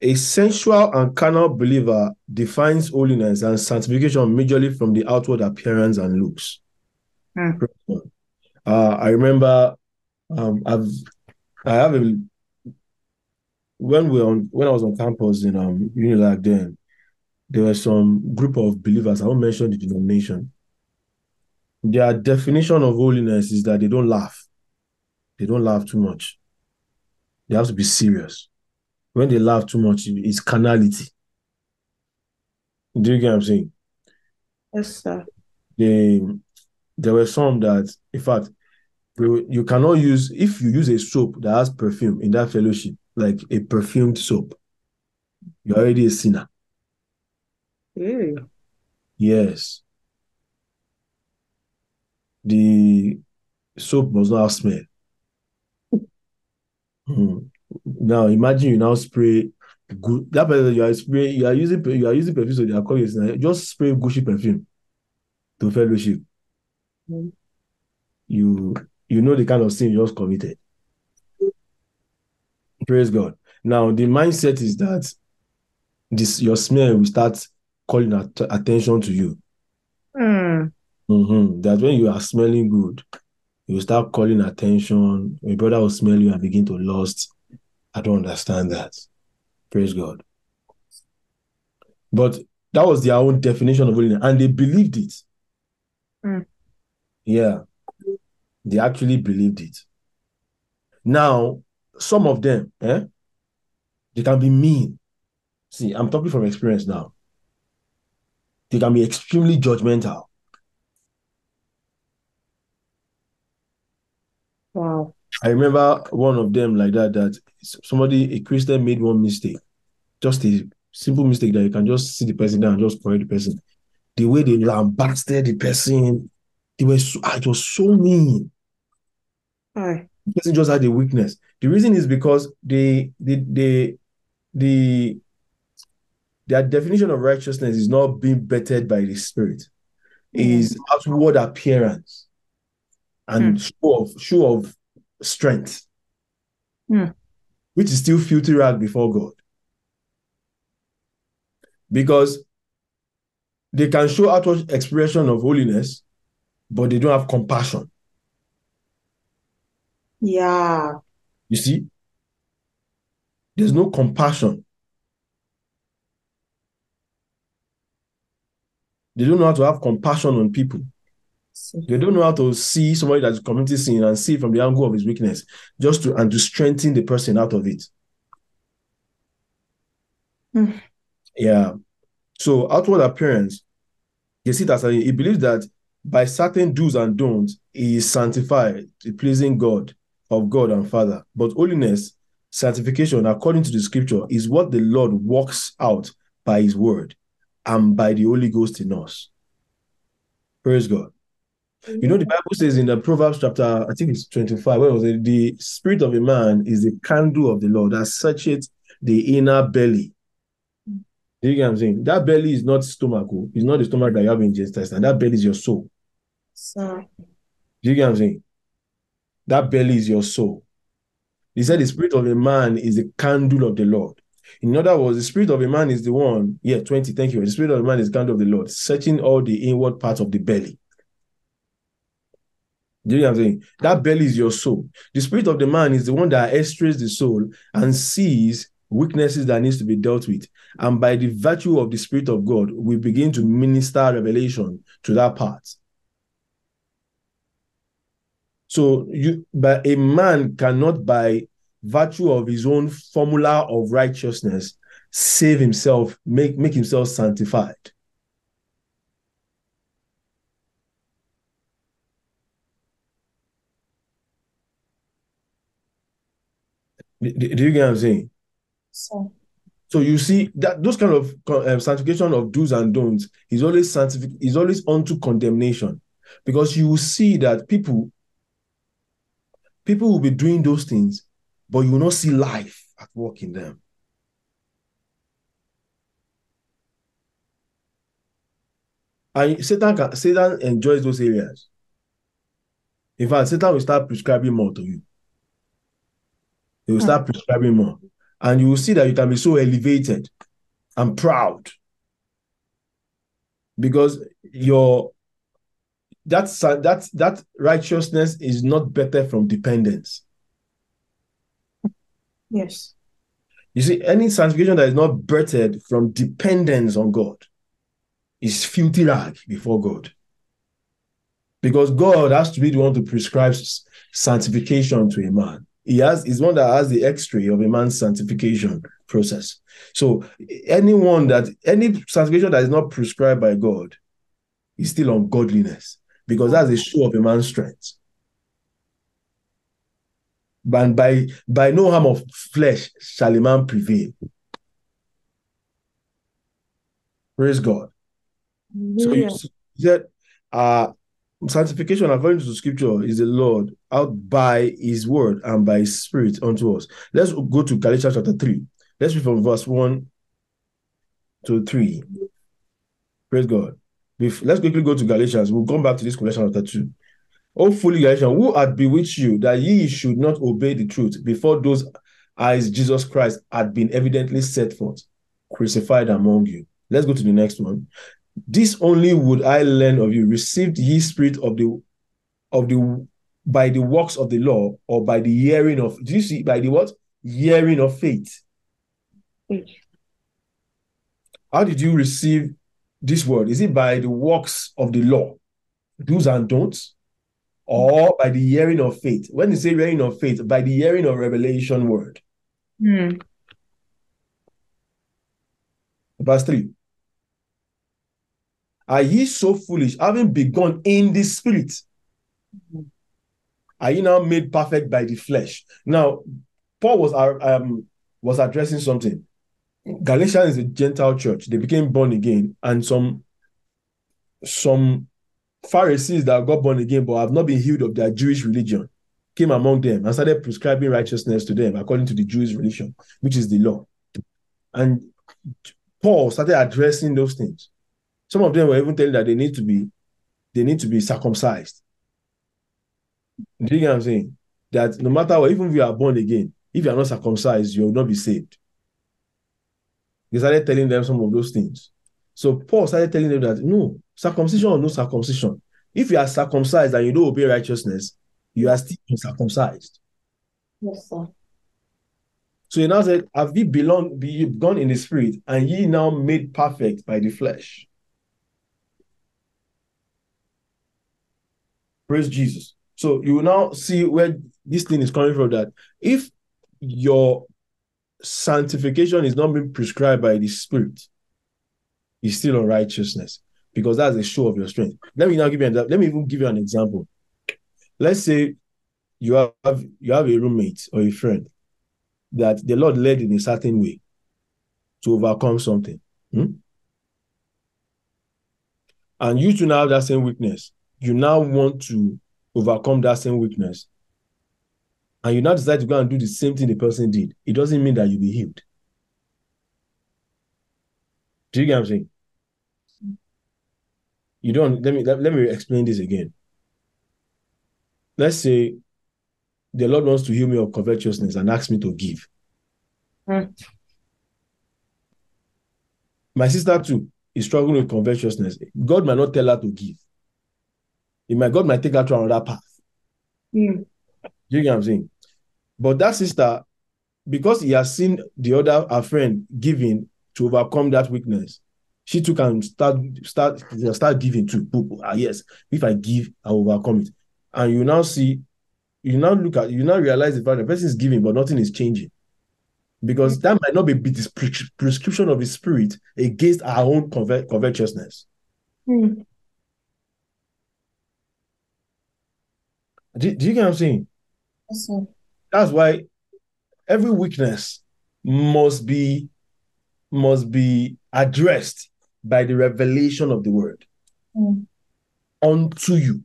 A sensual and carnal believer defines holiness and sanctification majorly from the outward appearance and looks. Hmm. Uh, I remember um, I've I have a when we on when I was on campus in um Unilag then, there were some group of believers, I won't mention the denomination. Their definition of holiness is that they don't laugh. They don't laugh too much. They have to be serious. When they laugh too much, it's carnality. Do you get what I'm saying? Yes, sir. They, there were some that, in fact, you cannot use, if you use a soap that has perfume in that fellowship, like a perfumed soap, you're already a sinner. Ew. Yes. The soap must not have smell. Hmm. Now imagine you now spray good that person you are spraying you are using you are using perfume so they are calling now. Just spray Gucci perfume to fellowship. Mm. You you know the kind of sin you just committed. Praise God. Now the mindset is that this your smell will start calling at- attention to you. Hmm. Mhm. That when you are smelling good, you start calling attention. Your brother will smell you and begin to lust. I don't understand that. Praise God. But that was their own definition of holiness, and they believed it. Mm. Yeah, they actually believed it. Now, some of them, eh, they can be mean. See, I'm talking from experience now. They can be extremely judgmental. Wow. I remember one of them like that, that somebody, a Christian made one mistake. Just a simple mistake that you can just see the person down and just correct the person. The way they lambasted the person, they were so, ah, it was so mean. Hi. The person just had a weakness. The reason is because they, they, they, the, their definition of righteousness is not being bettered by the spirit, is outward appearance and show of show of strength, Hmm. which is still filthy rag before God. Because they can show outward expression of holiness, but they don't have compassion. Yeah. You see, there's no compassion. They don't know how to have compassion on people. They don't know how to see somebody that's committing sin and see from the angle of his weakness, just to and to strengthen the person out of it. Hmm. Yeah. So outward appearance, you see that he believes that by certain do's and don'ts, he is sanctified, pleasing God of God and Father. But holiness, sanctification, according to the scripture, is what the Lord works out by his word and by the Holy Ghost in us. Praise God. You know, the Bible says in the Proverbs chapter, I think it's 25, where was it? The spirit of a man is the candle of the Lord that searcheth the inner belly. Do you get what I'm saying? That belly is not stomach, oh. it's not the stomach that you have in your intestine. That belly is your soul. So, Do you get what I'm saying? That belly is your soul. He said the spirit of a man is the candle of the Lord. In other words, the spirit of a man is the one, yeah, 20, thank you. The spirit of a man is the candle of the Lord, searching all the inward parts of the belly. Do you know what I'm saying? That belly is your soul. The spirit of the man is the one that x-rays the soul and sees weaknesses that needs to be dealt with. And by the virtue of the spirit of God, we begin to minister revelation to that part. So you but a man cannot by virtue of his own formula of righteousness save himself, make, make himself sanctified. Do, do- you get what I'm saying? so, So you see that those kind of um, sanctification of do's and don'ts is always scientific, is always unto condemnation, because you will see that people people will be doing those things, but you will not see life at work in them. And Satan can, Satan enjoys those areas. In fact, Satan will start prescribing more to you. He will start hmm. prescribing more. And you will see that you can be so elevated and proud because your that that that righteousness is not better from dependence. Yes. You see, any sanctification that is not birthed from dependence on God is filthy rag before God. Because God has to be the one to prescribe sanctification to a man. He has is one that has the X-ray of a man's sanctification process. So anyone that any sanctification that is not prescribed by God is still ungodliness because that's a show of a man's strength. But by by no harm of flesh shall a man prevail. Praise God. So you said uh sanctification according to the scripture is the Lord out by his word and by his spirit unto us. Let's go to Galatians chapter 3. Let's read from verse 1 to 3. Praise God. Let's quickly go to Galatians. We'll come back to this Galatians chapter 2. O fully Galatians, who had bewitched you that ye should not obey the truth before those eyes Jesus Christ had been evidently set forth, crucified among you. Let's go to the next one. This only would I learn of you. Received ye spirit of the of the by the works of the law or by the hearing of do you see by the what? Hearing of faith. How did you receive this word? Is it by the works of the law, do's and don'ts, or by the hearing of faith? When you say hearing of faith, by the hearing of revelation word. Hmm. Verse 3. Are ye so foolish, having begun in the spirit? Are you now made perfect by the flesh? Now, Paul was um was addressing something. Galatians is a Gentile church. They became born again, and some some Pharisees that got born again but have not been healed of their Jewish religion came among them and started prescribing righteousness to them according to the Jewish religion, which is the law. And Paul started addressing those things. Some of them were even telling that they need to be they need to be circumcised. Do you get what I'm saying? That no matter what, even if you are born again, if you are not circumcised, you will not be saved. He started telling them some of those things. So Paul started telling them that no, circumcision or no circumcision. If you are circumcised and you don't obey righteousness, you are still uncircumcised. Yes, sir. So he now said, Have ye belong be gone in the spirit, and ye now made perfect by the flesh? Praise Jesus. So you will now see where this thing is coming from that if your sanctification is not being prescribed by the Spirit, it's still unrighteousness because that's a show of your strength. Let me now give you an, let me even give you an example. Let's say you have you have a roommate or a friend that the Lord led in a certain way to overcome something. Hmm? And you two now have that same weakness. You now want to overcome that same weakness. And you now decide to go and do the same thing the person did. It doesn't mean that you'll be healed. Do you get what I'm saying? You don't let me let, let me explain this again. Let's say the Lord wants to heal me of covetousness and asks me to give. Hmm. My sister too is struggling with covetousness. God might not tell her to give. It might God might take her to another path. Do you get what I'm saying? But that sister, because he has seen the other her friend giving to overcome that weakness, she too can start start start giving too. Ah, yes, if I give, I overcome it. And you now see, you now look at, you now realize the fact the person is giving, but nothing is changing. Because that might not be this pre- prescription of the spirit against our own covet- covetousness. Hmm. Do, do you get what I'm saying? Yes. That's why every weakness must be must be addressed by the revelation of the word Hmm. unto you.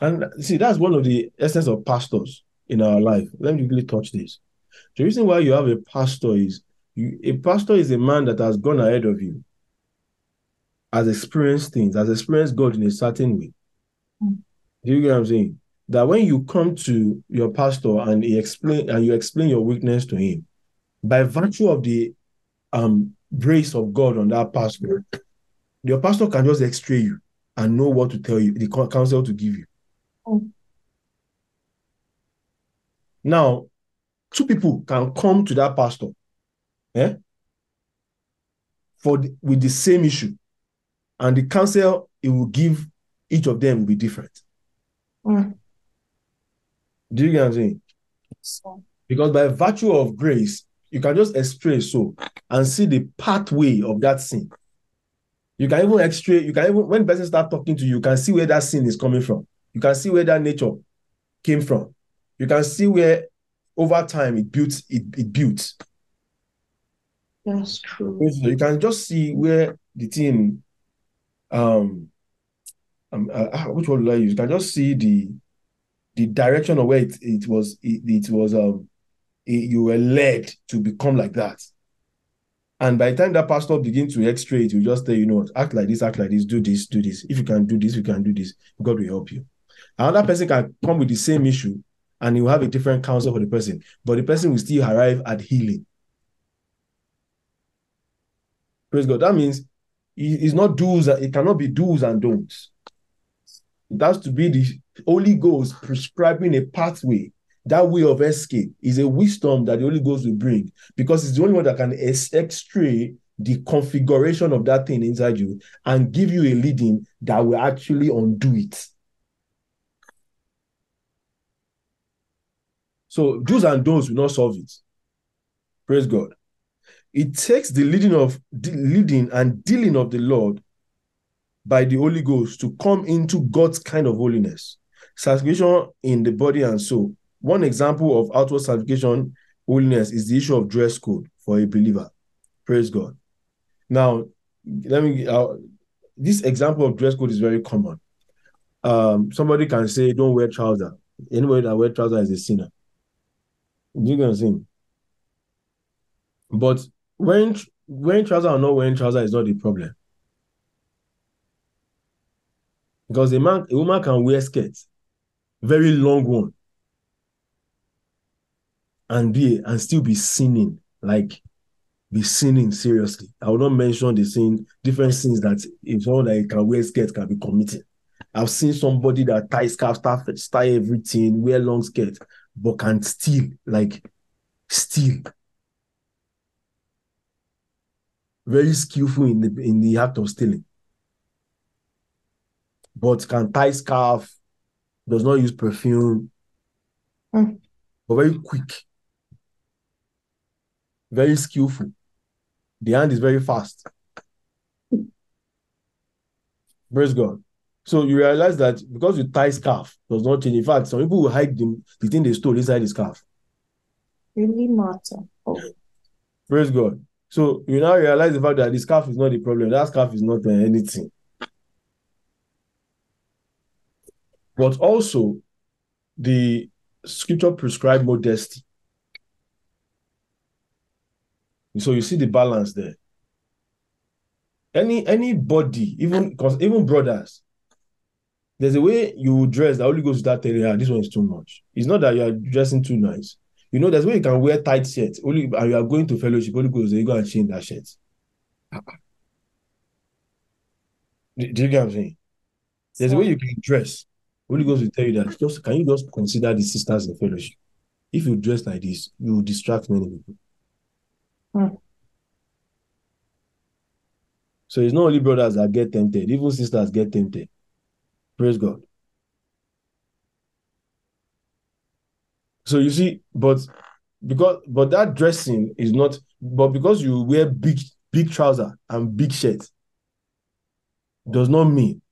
And see, that's one of the essence of pastors in our life. Let me really touch this. The reason why you have a pastor is you, a pastor is a man that has gone ahead of you, has experienced things, has experienced God in a certain way. Mm. Do you get what I'm saying? That when you come to your pastor and he explain and you explain your weakness to him, by virtue of the um grace of God on that pastor, your pastor can just x-ray you and know what to tell you, the coun- counsel to give you. Mm. Now, two people can come to that pastor, eh, for the, with the same issue, and the counsel it will give each of them will be different. Mm. Do you get what I'm saying? So, Because by virtue of grace, you can just x-ray so and see the pathway of that sin. You can even x-ray, you can even when person start talking to you, you can see where that sin is coming from. You can see where that nature came from. You can see where over time it built it, it built. that's true. So you can just see where the thing um um uh, ah, which one will I use? You can just see the the direction of where it, it was it, it was um it- you were led to become like that. And by the time that pastor begins to x-ray it, you just say, you, know act like this, act like this, do this, do this. If you can do this, you can do this, God will help you. Another person can come with the same issue and you have a different counsel for the person, but the person will still arrive at healing. Praise God. That means it's not do's, it cannot be do's and don'ts. It has to be the Holy Ghost prescribing a pathway. That way of escape is a wisdom that the Holy Ghost will bring because it's the only one that can x-ray the configuration of that thing inside you and give you a leading that will actually undo it. So do's and don'ts will not solve it. Praise God. It takes the leading of the leading and dealing of the Lord by the Holy Ghost to come into God's kind of holiness. Sanctification in the body and soul. One example of outward sanctification holiness is the issue of dress code for a believer. Praise God. Now, let me. Uh, this example of dress code is very common. Um, somebody can say, "Don't wear trousers." Anybody that wear trousers is a sinner. You can. But wearing wearing trousers or not wearing trousers is not the problem. Because a man, a woman can wear skirts, very long one, and be and still be sinning, like be sinning seriously. I will not mention the sin, different sins that if someone that can wear skirts can be committing. I've seen somebody that tie scarf, tie, everything, wear long skirt, but can steal, like steal. Very skillful in the in the act of stealing. But can tie scarf, does not use perfume, Mm. but very quick, very skillful. The hand is very fast. Praise God. So you realize that because you tie scarf does not change. In fact, some people will hide the, the thing they stole inside the scarf. Really matter. Oh, Praise God. So you now realize the fact that the scarf is not the problem. That scarf is not uh, anything. But also, the scripture prescribe modesty. So you see the balance there. Any anybody, even because even brothers, there's a way you dress that start telling you, "Ah, this one is too much. It's not that you are dressing too nice. You know, there's way you can wear tight shirts. Only and you are going to fellowship. Holy Ghost, you go and change that shirt. Do, do you get what I'm saying? There's a way you can dress. Holy Ghost will tell you that just can you just consider the sisters in fellowship? If you dress like this, you will distract many people. Hmm. So it's not only brothers that get tempted, even sisters get tempted. Praise God. So you see, but because but that dressing is not, but because you wear big big trouser and big shirt, does not mean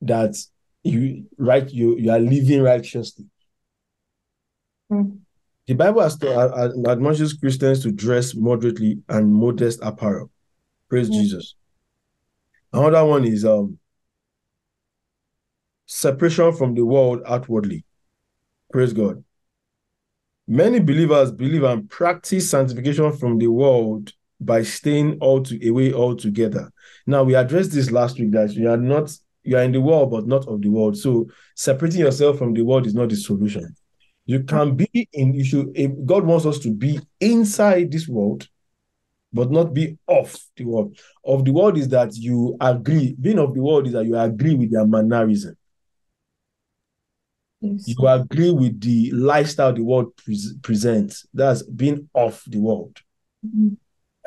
that you right you you are living righteously. Hmm. The Bible has to, admonishes Christians to dress moderately and modest apparel. Praise Yeah. Jesus. Another one is um separation from the world outwardly. Praise God. Many believers believe and practice sanctification from the world by staying all to, away altogether. Now we addressed this last week that you are not you are in the world, but not of the world. So separating yourself from the world is not the solution. You can be in, you should, God wants us to be inside this world, but not be of the world. Of the world is that you agree, being of the world is that you agree with their mannerism. Yes. You agree with the lifestyle the world pres presents. That's being of the world. Mhm.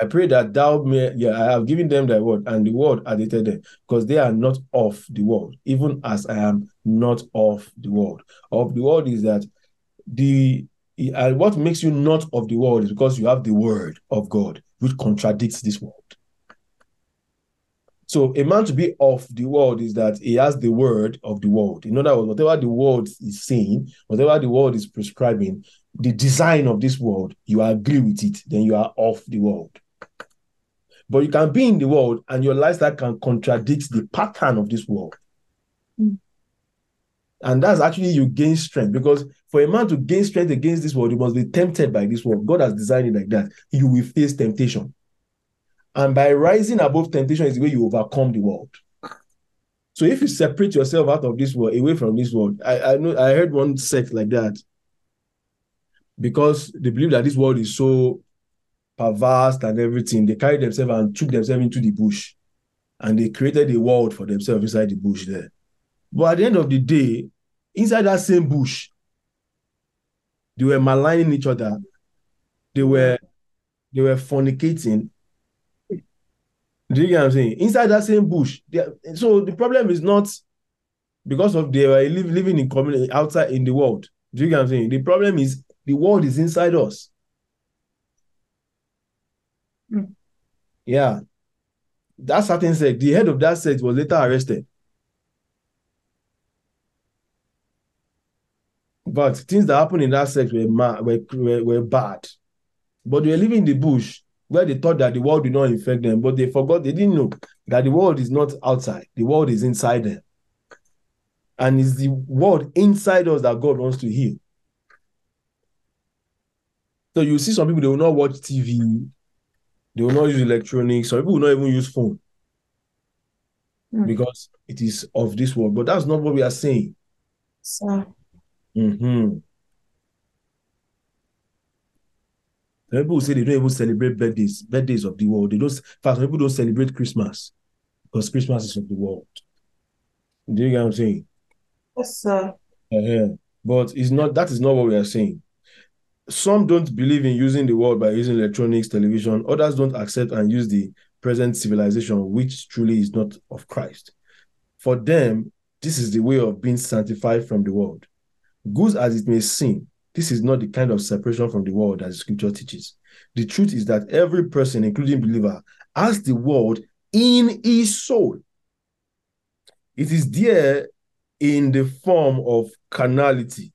I pray that thou may, yeah, I have given them thy word, and the word added them, because they are not of the world, even as I am not of the world. Of the world is that the and what makes you not of the world is because you have the word of God, which contradicts this world. So a man to be of the world is that he has the word of the world. In other words, whatever the world is saying, whatever the world is prescribing, the design of this world, you agree with it, then you are of the world. But you can be in the world and your lifestyle can contradict the pattern of this world. Mm. And that's actually you gain strength because for a man to gain strength against this world, he must be tempted by this world. God has designed it like that. You will face temptation. And by rising above temptation is the way you overcome the world. So if you separate yourself out of this world, away from this world, I, I know I heard one sect like that because they believe that this world is so perverse and everything. They carried themselves and took themselves into the bush, and they created a world for themselves inside the bush there. But at the end of the day, inside that same bush, they were maligning each other. They were they were fornicating. Do you get what I'm saying? Inside that same bush. so the problem is not because of they were living in community outside in the world. Do you get what I'm saying? The problem is the world is inside us. Mm. Yeah. That certain sect, the head of that sect was later arrested. But things that happened in that sect were, were, were, were bad. But they were living in the bush where they thought that the world did not infect them, but they forgot, they didn't know that the world is not outside, the world is inside them. And it's the world inside us that God wants to heal. So you see some people, they will not watch TV, they will not use electronics, some people will not even use phone Mm. because it is of this world. But that's not what we are saying. So, Mhm. Some people say they don't even celebrate birthdays, birthdays of the world. They don't. In fact, people don't celebrate Christmas because Christmas is of the world. Do you get what I'm saying? yes, sir. Uh-huh. But it's not. That is not what we are saying. Some don't believe in using the world by using electronics, television. Others don't accept and use the present civilization, which truly is not of Christ. For them, this is the way of being sanctified from the world. Good as it may seem, this is not the kind of separation from the world that the scripture teaches. The truth is that every person, including believer, has the world in his soul. It is there in the form of carnality,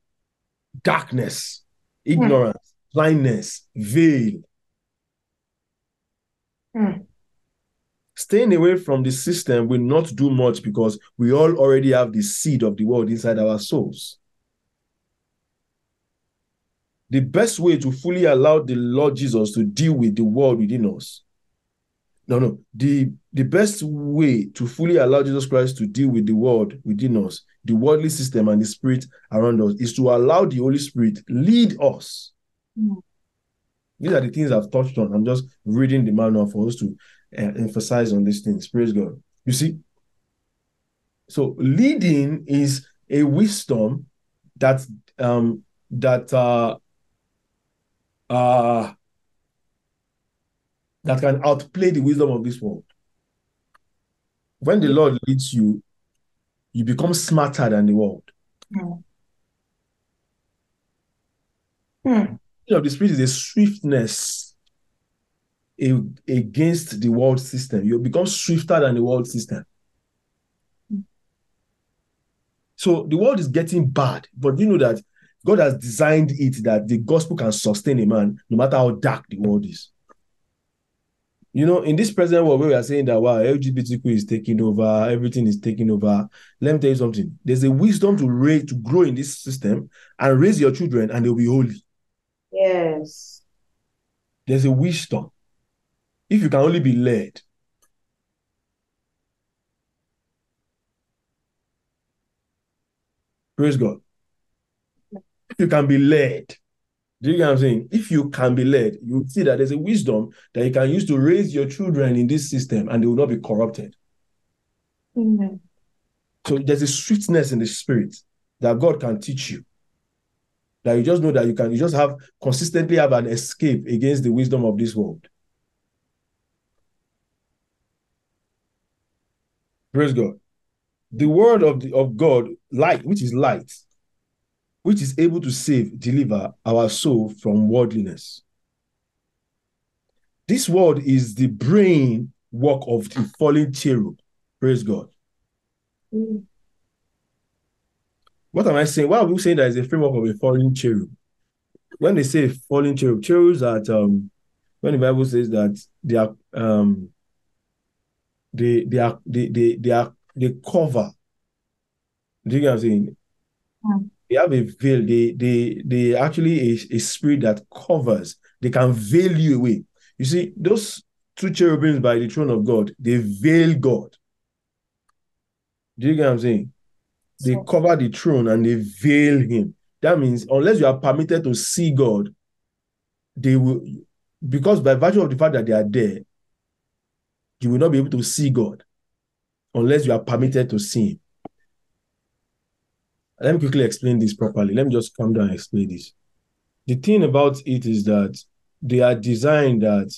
darkness, ignorance, blindness, veil. Hmm. Staying away from the system will not do much because we all already have the seed of the world inside our souls. The best way to fully allow the Lord Jesus to deal with the world within us. No, no. The, the best way to fully allow Jesus Christ to deal with the world within us, the worldly system and the spirit around us, is to allow the Holy Spirit lead us. Hmm. These are the things I've touched on. I'm just reading the manual for us to uh, emphasize on these things. Praise God. You see? So leading is a wisdom that um that uh uh that can outplay the wisdom of this world. When the Lord leads you, you become smarter than the world. Hmm. Hmm. You know, the spirit is a swiftness against the world system. You become swifter than the world system. So the world is getting bad, but you know that God has designed it that the gospel can sustain a man no matter how dark the world is. You know, in this present world where we are saying that wow, LGBTQ is taking over, everything is taking over. Let me tell you something. There's a wisdom to raise to grow in this system and raise your children, and they'll be holy. Yes. There's a wisdom. If you can only be led. Praise God. You can be led, do you get what I'm saying? If you can be led, you see that there's a wisdom that you can use to raise your children in this system and they will not be corrupted. Amen. So there's a sweetness in the spirit that God can teach you. That you just know that you can, you just have consistently have an escape against the wisdom of this world. Praise God. The word of the of God, light, which is light, which is able to save, deliver our soul from worldliness. This word is the brain work of the fallen cherub. Praise God. Mm. What am I saying? Why are we saying that is a framework of a fallen cherub? When they say fallen cherub, cherubs that um when the Bible says that they are um they they are they they, they are they cover. Do you get what I'm saying? Mm. They have a veil, they they they actually a, a spirit that covers, they can veil you away. You see, those two cherubims by the throne of God, they veil God. Do you get what I'm saying? They cover the throne and they veil him. That means unless you are permitted to see God, they will because by virtue of the fact that they are there, you will not be able to see God unless you are permitted to see him. Let me quickly explain this properly. Let me just come down and explain this. The thing about it is that they are designed that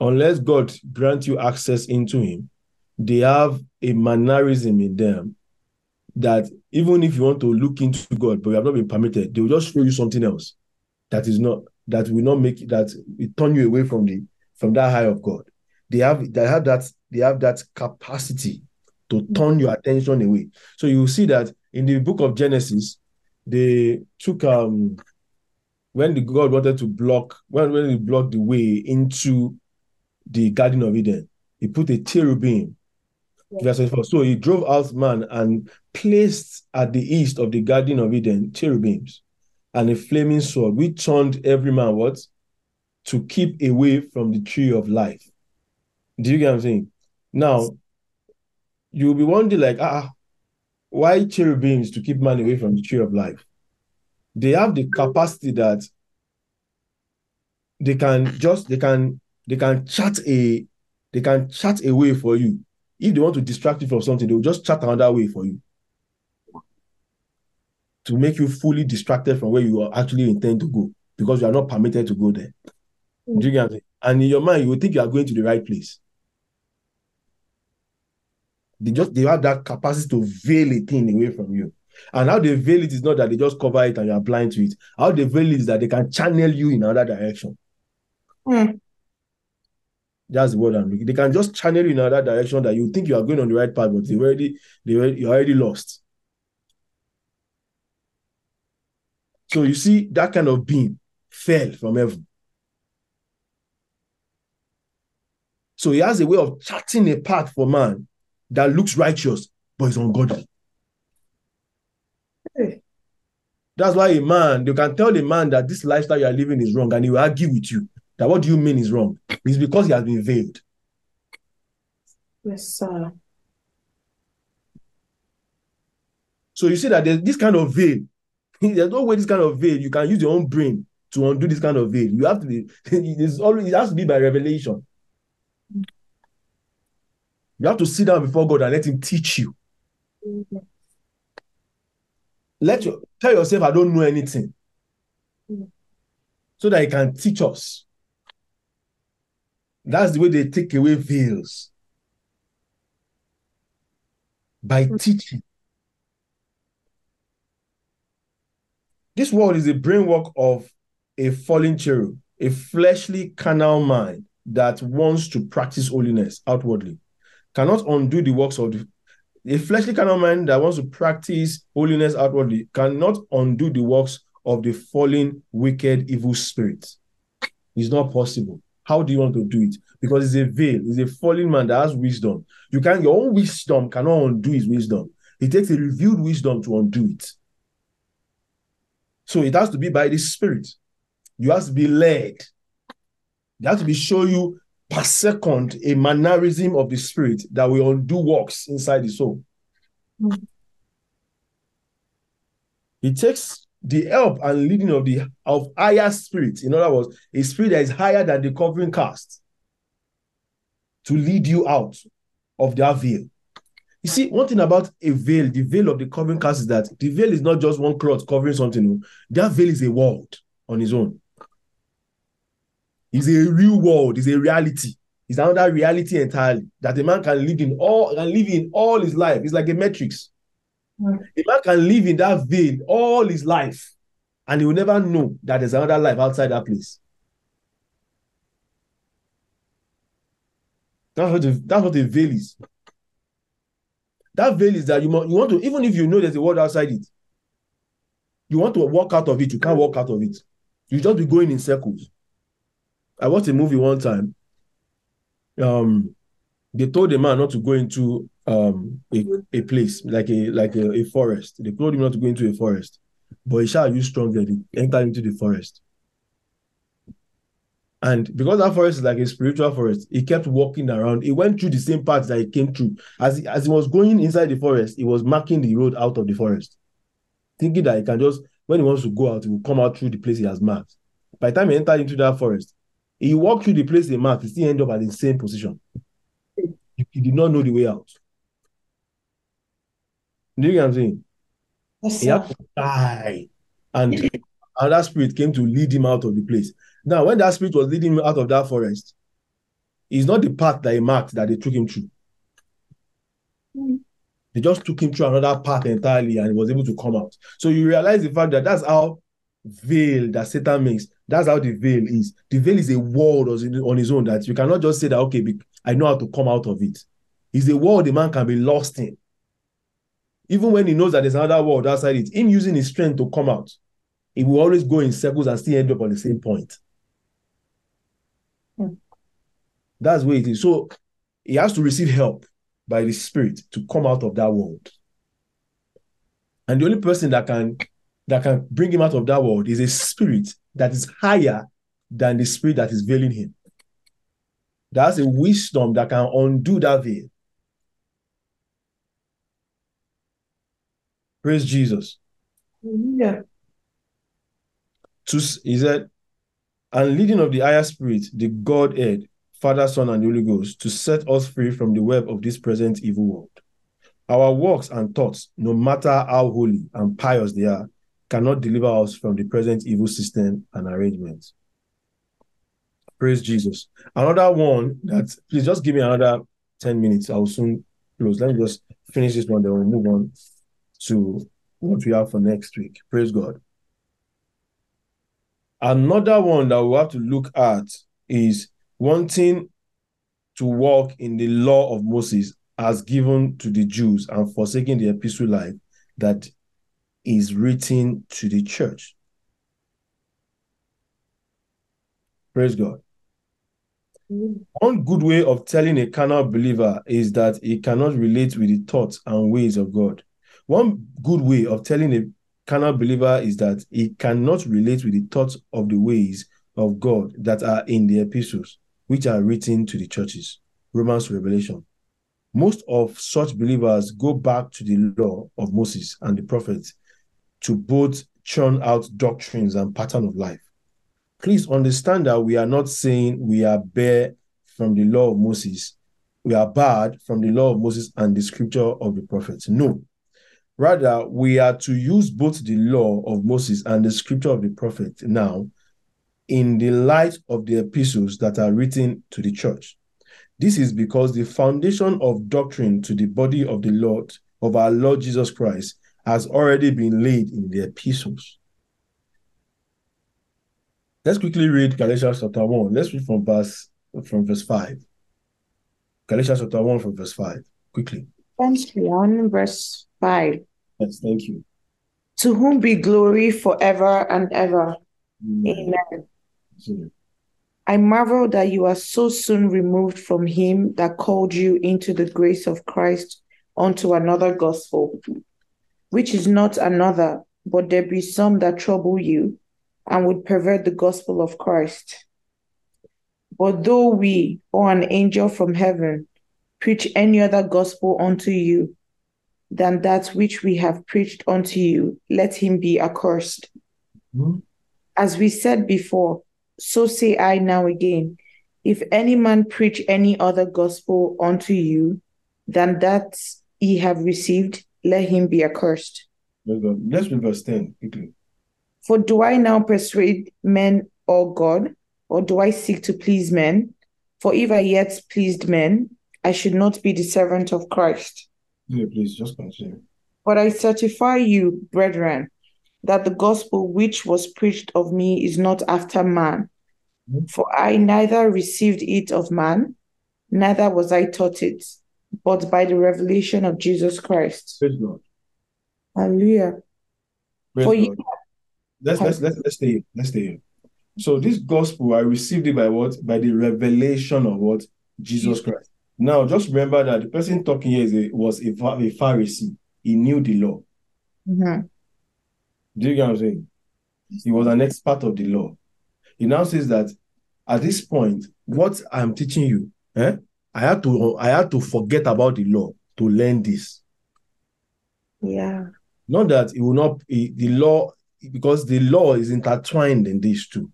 unless God grant you access into him, they have a mannerism in them that even if you want to look into God, but you have not been permitted, they will just show you something else that is not that will not make that will turn you away from the from that high of God. They have they have that they have that capacity to turn your attention away. So you see that in the book of Genesis, they took um when the God wanted to block when when he blocked the way into the Garden of Eden, he put a cherubim. Verse So he drove out man and placed at the east of the Garden of Eden cherubims and a flaming sword, which turned every man what? To keep away from the tree of life. Do you get what I'm saying? Now, you'll be wondering, like, ah, why cherubims to keep man away from the tree of life? They have the capacity that they can just they can they can chat a they can chat a way for you. If they want to distract you from something, they will just chat another way for you to make you fully distracted from where you are actually intend to go because you are not permitted to go there. What And in your mind, you will think you are going to the right place. They just they have that capacity to veil a thing away from you. And how they veil it is not that they just cover it and you are blind to it. How they veil it is that they can channel you in another direction. Mm. That's the word I'm looking. They can just channel you in another direction that you think you are going on the right path, but they already they already, you're already lost. So you see that kind of being fell from heaven. So he has a way of charting a path for man that looks righteous, but is ungodly. Hey. That's why a man, you can tell a man that this lifestyle you are living is wrong, and he will argue with you that what do you mean is wrong? It's because he has been veiled. Yes, sir. So you see that there's this kind of veil. There's no way this kind of veil. You can use your own brain to undo this kind of veil. You have to be, it's always it has to be by revelation. You have to sit down before God and let Him teach you. Let your tell yourself, I don't know anything. So that He can teach us. That's the way they take away veils. By teaching. This world is a brainwork of a fallen cherub, a fleshly carnal mind that wants to practice holiness outwardly, cannot undo the works of the a fleshly carnal mind that wants to practice holiness outwardly cannot undo the works of the fallen, wicked, evil spirit. It's not possible. How do you want to do it? Because it's a veil, it's a fallen man that has wisdom. You can your own wisdom cannot undo his wisdom. It takes a revealed wisdom to undo it. So it has to be by the spirit. You have to be led. They have to be show you per second a mannerism of the spirit that will undo works inside the soul. Mm. He takes the help and leading of the of higher spirits. In other words, a spirit that is higher than the covering cast to lead you out of that veil. You see, one thing about a veil, the veil of the covering cast is that the veil is not just one cloth covering something. That veil is a world on its own. It's a real world, it's a reality. It's another reality entirely that a man can live in all can live in all his life. It's like a matrix. Mm. A man can live in that veil all his life, and he will never know that there's another life outside that place. That's what the, that's what the veil is. That veil is that you, you want to, even if you know there's a world outside it, you want to walk out of it, you can't walk out of it. You just be going in circles. I watched a movie one time. Um, they told the man not to go into um a, a place like a like a, a forest. They told him not to go into a forest, but he shall use stronger. He entered into the forest. And because that forest is like a spiritual forest, he kept walking around. He went through the same path that he came through. As he, as he was going inside the forest, he was marking the road out of the forest, thinking that he can just, when he wants to go out, he will come out through the place he has marked. By the time he entered into that forest, he walked through the place he marked, he still ended up at the same position. He, he did not know the way out. Do you get what I'm saying? Yes, he had to die. And another spirit came to lead him out of the place. Now, when that spirit was leading him out of that forest, it's not the path that he marked that they took him through. Mm. They just took him through another path entirely and he was able to come out. So you realize the fact that that's how veil that Satan makes. That's how the veil is. The veil is a world on his own that you cannot just say that, okay, I know how to come out of it. It's a world the man can be lost in. Even when he knows that there's another world outside it, him using his strength to come out, he will always go in circles and still end up on the same point. Hmm. That's where it is. So he has to receive help by the Spirit to come out of that world. And the only person that can that can bring him out of that world is a spirit that is higher than the spirit that is veiling him. That's a wisdom that can undo that veil. Praise Jesus. Yeah. To, he said, and leading of the higher spirit, the Godhead, Father, Son, and Holy Ghost, to set us free from the web of this present evil world. Our works and thoughts, no matter how holy and pious they are, cannot deliver us from the present evil system and arrangements. Praise Jesus. Another one that, please just give me another 10 minutes. I'll soon close. Let me just finish this one, then we'll move on to what we have for next week. Praise God. Another one that we have to look at is wanting to walk in the law of Moses as given to the Jews and forsaking the epistle life that is written to the church. Praise God. One good way of telling a carnal believer is that he cannot relate with the thoughts and ways of God. One good way of telling a carnal believer is that he cannot relate with the thoughts of the ways of God that are in the epistles, which are written to the churches. Romans Revelation. Most of such believers go back to the law of Moses and the prophets to both churn out doctrines and pattern of life. Please understand that we are not saying we are bare from the law of Moses. We are barred from the law of Moses and the scripture of the prophets. No. Rather, we are to use both the law of Moses and the scripture of the prophet now in the light of the epistles that are written to the church. This is because the foundation of doctrine to the body of the Lord, of our Lord Jesus Christ, has already been laid in the epistles. Let's quickly read Galatians chapter 1. Let's read from verse from verse 5. Galatians chapter 1 from verse 5. Quickly. Thank you. Verse 5. Yes, thank you. To whom be glory forever and ever. Amen. Amen. I marvel that you are so soon removed from him that called you into the grace of Christ unto another gospel, which is not another, but there be some that trouble you and would pervert the gospel of Christ. But though we or an angel from heaven preach any other gospel unto you, than that which we have preached unto you, let him be accursed. Mhm. As we said before, so say I now again. If any man preach any other gospel unto you than that ye have received, let him be accursed. Let's. Read verse 10 quickly. For do I now persuade men or God, or do I seek to please men? For if I yet pleased men, I should not be the servant of Christ. Yeah, please just continue. But I certify you, brethren, that the gospel which was preached of me is not after man. Mhm. For I neither received it of man, neither was I taught it, but by the revelation of Jesus Christ. Praise God. Hallelujah. Praise For God. you, Let's let's let's let's stay here. Let's stay here. So this gospel, I received it by what? By the revelation of what? Jesus Christ. Now, just remember that the person talking here is a, was a, a Pharisee. He knew the law. Mhm. Do you get what I'm saying? He was an expert of the law. He now says that at this point, what I'm teaching you, eh, I had to I had to forget about the law to learn this. yeah. Not that it will not be the law, because the law is intertwined in these two.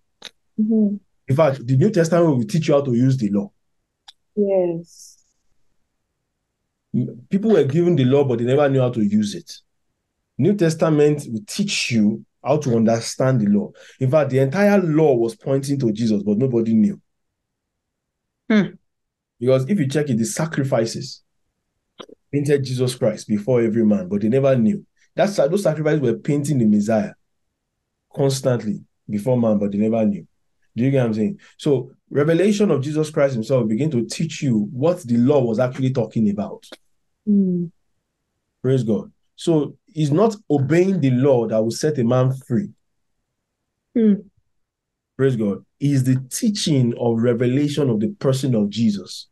Mhm. In fact, the New Testament will teach you how to use the law. Yes. People were given the law, but they never knew how to use it. New Testament will teach you how to understand the law. In fact, the entire law was pointing to Jesus, but nobody knew. Hmm. Because if you check it, the sacrifices painted Jesus Christ before every man, but they never knew. That's those sacrifices were painting the Messiah constantly before man, but they never knew. Do you get what I'm saying? So, revelation of Jesus Christ Himself begin to teach you what the law was actually talking about. Mm. Praise God. So, it's not obeying the law that will set a man free. Hmm. Praise God. Is the teaching of revelation of the person of Jesus.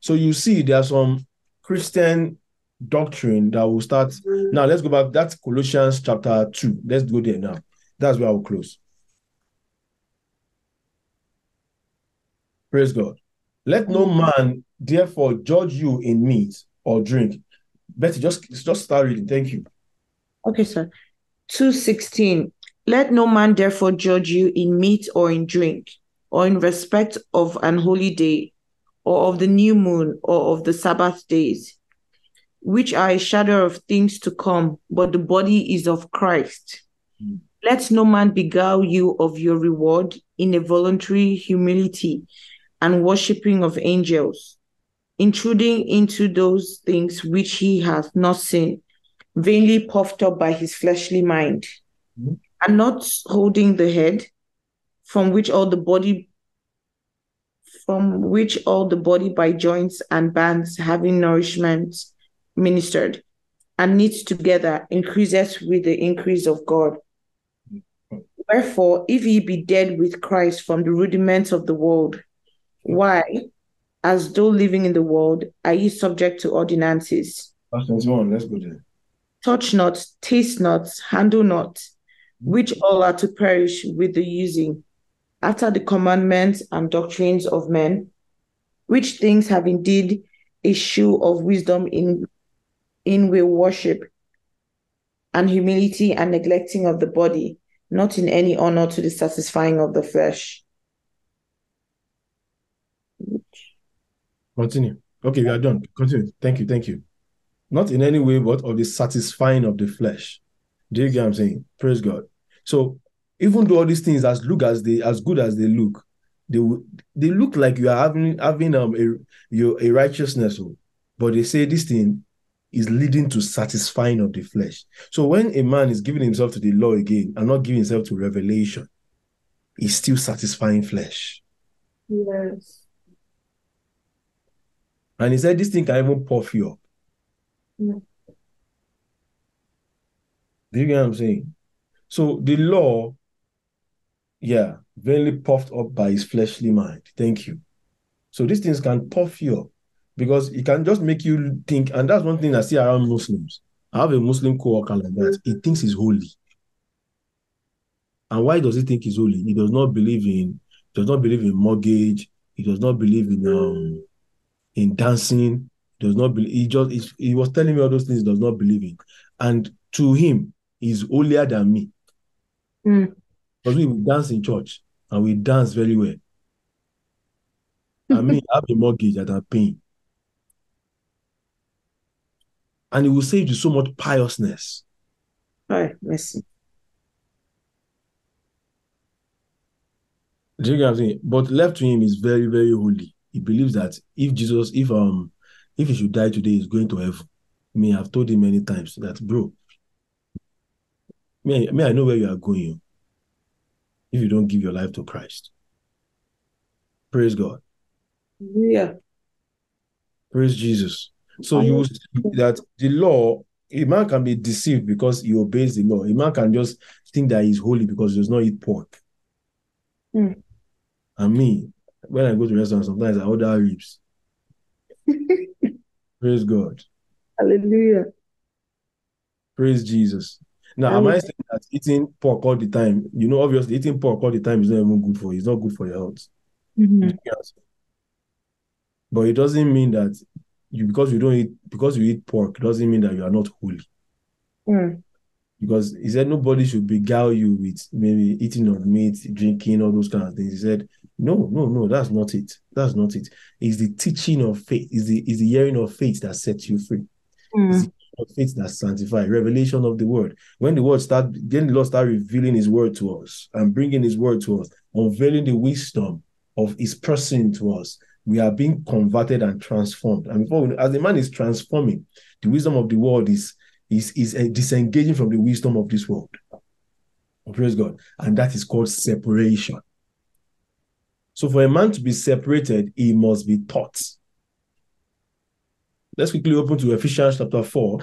So you see, there's some Christian doctrine that will start. Mm. Now let's go back. That's Colossians chapter 2. Let's go there now. That's where I will close. Praise God. Let no mm. man therefore judge you in meat or drink. Betty, just just start reading. Thank you. Okay, sir. 216. Let no man therefore judge you in meat or in drink, or in respect of an holy day, or of the new moon, or of the Sabbath days, which are a shadow of things to come, but the body is of Christ. Mm. Let no man beguile you of your reward in a voluntary humility and worshipping of angels, intruding into those things which he hath not seen, vainly puffed up by his fleshly mind, Mhm. and not holding the head, from which all the body from which all the body by joints and bands having nourishment ministered, and knit together increases with the increase of God. Wherefore, if ye be dead with Christ from the rudiments of the world, why, as though living in the world, are ye subject to ordinances? Verse 21. Let's go there. touch not, taste not, handle not, which all are to perish with the using, after the commandments and doctrines of men, which things have indeed a shew of wisdom in in will worship and humility and neglecting of the body, not in any honor to the satisfying of the flesh. Continue. Okay, we are done. Continue. Thank you. Thank you. Not in any way, but of the satisfying of the flesh. Do you get what I'm saying? Praise God. So even though all these things as look as they as good as they look, they they look like you are having having um a your a righteousness, oh, but they say this thing is leading to satisfying of the flesh. So when a man is giving himself to the law again and not giving himself to revelation, he's still satisfying flesh. Yes. And he said this thing can even puff you up. Yeah. Do you get what I'm saying? So the law, yeah, vainly puffed up by his fleshly mind. Thank you. So these things can puff you up because it can just make you think, and that's one thing I see around Muslims. I have a Muslim co-worker like that. He thinks he's holy. And why does he think he's holy? He does not believe in does not believe in mortgage. He does not believe in um in dancing. does not believe. He just he, was telling me all those things does not believe in, and to him, he's holier than me. Mm. Because we will dance in church and we dance very well. I mean, I have a mortgage that I'm paying. And it will save you so much piousness. All right, mercy. Do you get what I'm saying? But left to him is very, very holy. He believes that if Jesus, if um, if he should die today, he's going to heaven. Me, I've told him many times that, bro. Me, me, I know where you are going. If you don't give your life to Christ, praise God, Yeah. praise Jesus. So you see that the law, a man can be deceived because he obeys the law. A man can just think that he's holy because he does not eat pork. Hmm. And me, when I go to restaurants, sometimes I order ribs. Praise God. Hallelujah. Praise Jesus. Now, am I saying that eating pork all the time, you know, obviously eating pork all the time is not even good for you. It's not good for your health. Mhm. But it doesn't mean that you because you don't eat because you eat pork doesn't mean that you are not holy. Mm. Because he said nobody should beguile you with maybe eating of meat, drinking, all those kind of things. He said, No, no, no, that's not it. That's not it. It's the teaching of faith, is the is the hearing of faith that sets you free. The of faith that sanctifies, revelation of the word. When the word start, then the Lord start revealing his word to us and bringing his word to us, unveiling the wisdom of his person to us. We are being converted and transformed. And before we, as the man is transforming, the wisdom of the world is is is uh, disengaging from the wisdom of this world. Praise God. And that is called separation. So for a man to be separated, he must be taught. Let's quickly open to Ephesians chapter 4.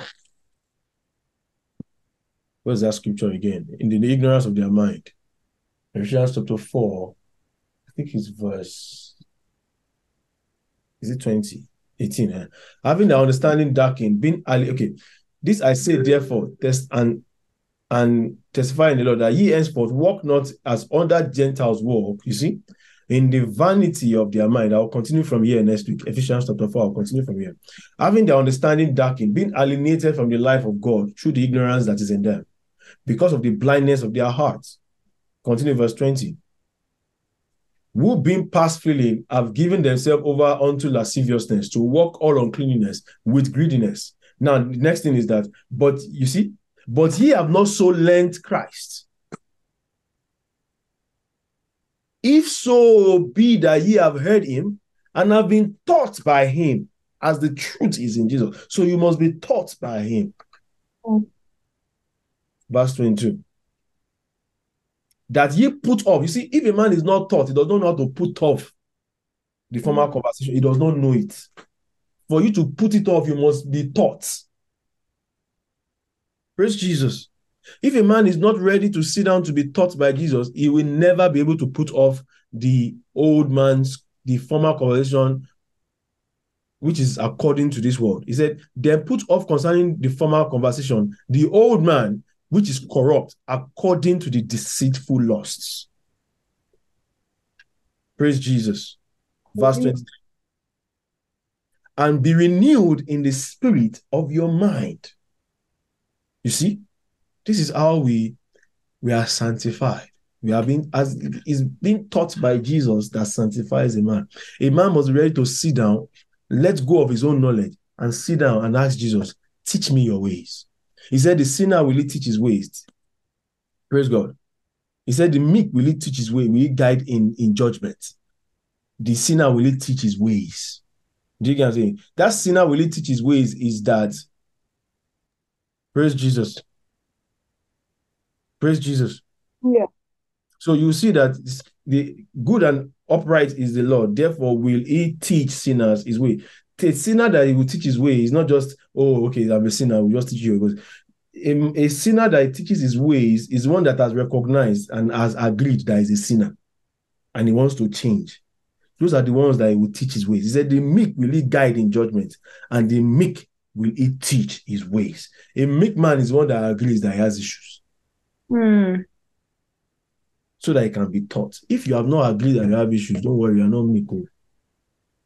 Where's that scripture again? In the ignorance of their mind. Ephesians chapter 4, I think it's verse, is it 20? 18. eh? Having the understanding darkened, being ali- okay. This I say, therefore, test and and testify in the Lord that ye henceforth walk not as other Gentiles walk, you see, in the vanity of their mind. I'll continue from here next week. Ephesians chapter 4, I'll continue from here. Having their understanding darkened, being alienated from the life of God through the ignorance that is in them, because of the blindness of their hearts. Continue verse 20. Who being past feeling have given themselves over unto lasciviousness to walk all uncleanness with greediness. Now, the next thing is that, but you see, but ye have not so learned Christ. If so be that ye have heard him and have been taught by him, as the truth is in Jesus. So you must be taught by him. Mm. Verse 22. That ye put off. You see, if a man is not taught, he does not know how to put off the former mm. conversation. He does not know it. For you to put it off, you must be taught. Praise Jesus. If a man is not ready to sit down to be taught by Jesus, he will never be able to put off the old man's, the former conversation, which is according to this world. He said, Then put off concerning the former conversation, the old man, which is corrupt, according to the deceitful lusts. Praise Jesus. Verse 23. And be renewed in the spirit of your mind. You see, this is how we we are sanctified. We have been as is being taught by Jesus that sanctifies a man. A man must be ready to sit down, let go of his own knowledge, and sit down and ask Jesus, teach me your ways. He said, The sinner will he teach his ways. Praise God. He said, The meek will he teach his way, will he guide in, in judgment. The sinner will he teach his ways. Do you get what I'm saying? That sinner will he teach his ways is that praise Jesus. Praise Jesus. Yeah. So you see that the good and upright is the Lord. Therefore, will he teach sinners his way. The sinner that he will teach his way is not just, oh, okay, I'm a sinner, we'll just teach you. Because a, a sinner that teaches his ways is one that has recognized and has agreed that that is a sinner and he wants to change. Those are the ones that he will teach his ways. He said, The meek will he guide in judgment, and the meek will he teach his ways. A meek man is one that agrees that he has issues Hmm. so that it can be taught. If you have not agreed that you have issues, don't worry, you're not meek. oh.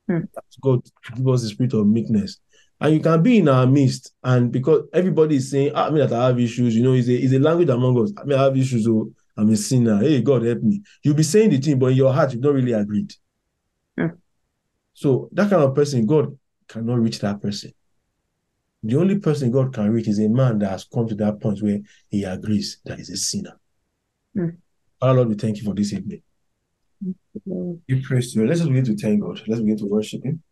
Hmm. God to give us the spirit of meekness And you can be in our midst, and because everybody is saying, ah, I mean that I have issues, you know, it's a, it's a language among us. I mean, I have issues, so I'm a sinner. Hey, God help me. You'll be saying the thing, but in your heart, you've not really agreed. Yeah. So that kind of person, God cannot reach that person. The only person God can reach is a man that has come to that point where he agrees that he's a sinner. Mm. Our Lord, we thank you for this evening. We praise to you. Let's begin to thank God. Let's begin to worship Him.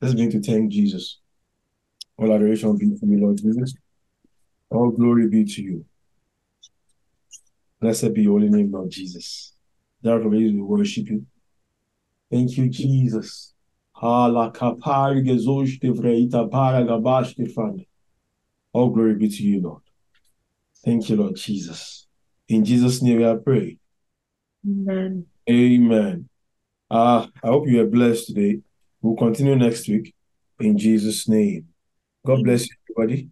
Let's begin to thank Jesus. All adoration be for you, Lord Jesus. All glory be to you. Blessed be your holy name, Lord Jesus. Therefore, we worship you. Thank you, Jesus. Hala kapari gezoshte vreita para gabashte fande. All glory be to you, Lord. Thank you, Lord Jesus. In Jesus' name we pray. Amen. Amen. Uh, I hope you are blessed today. We'll continue next week in Jesus' name. God bless you, everybody.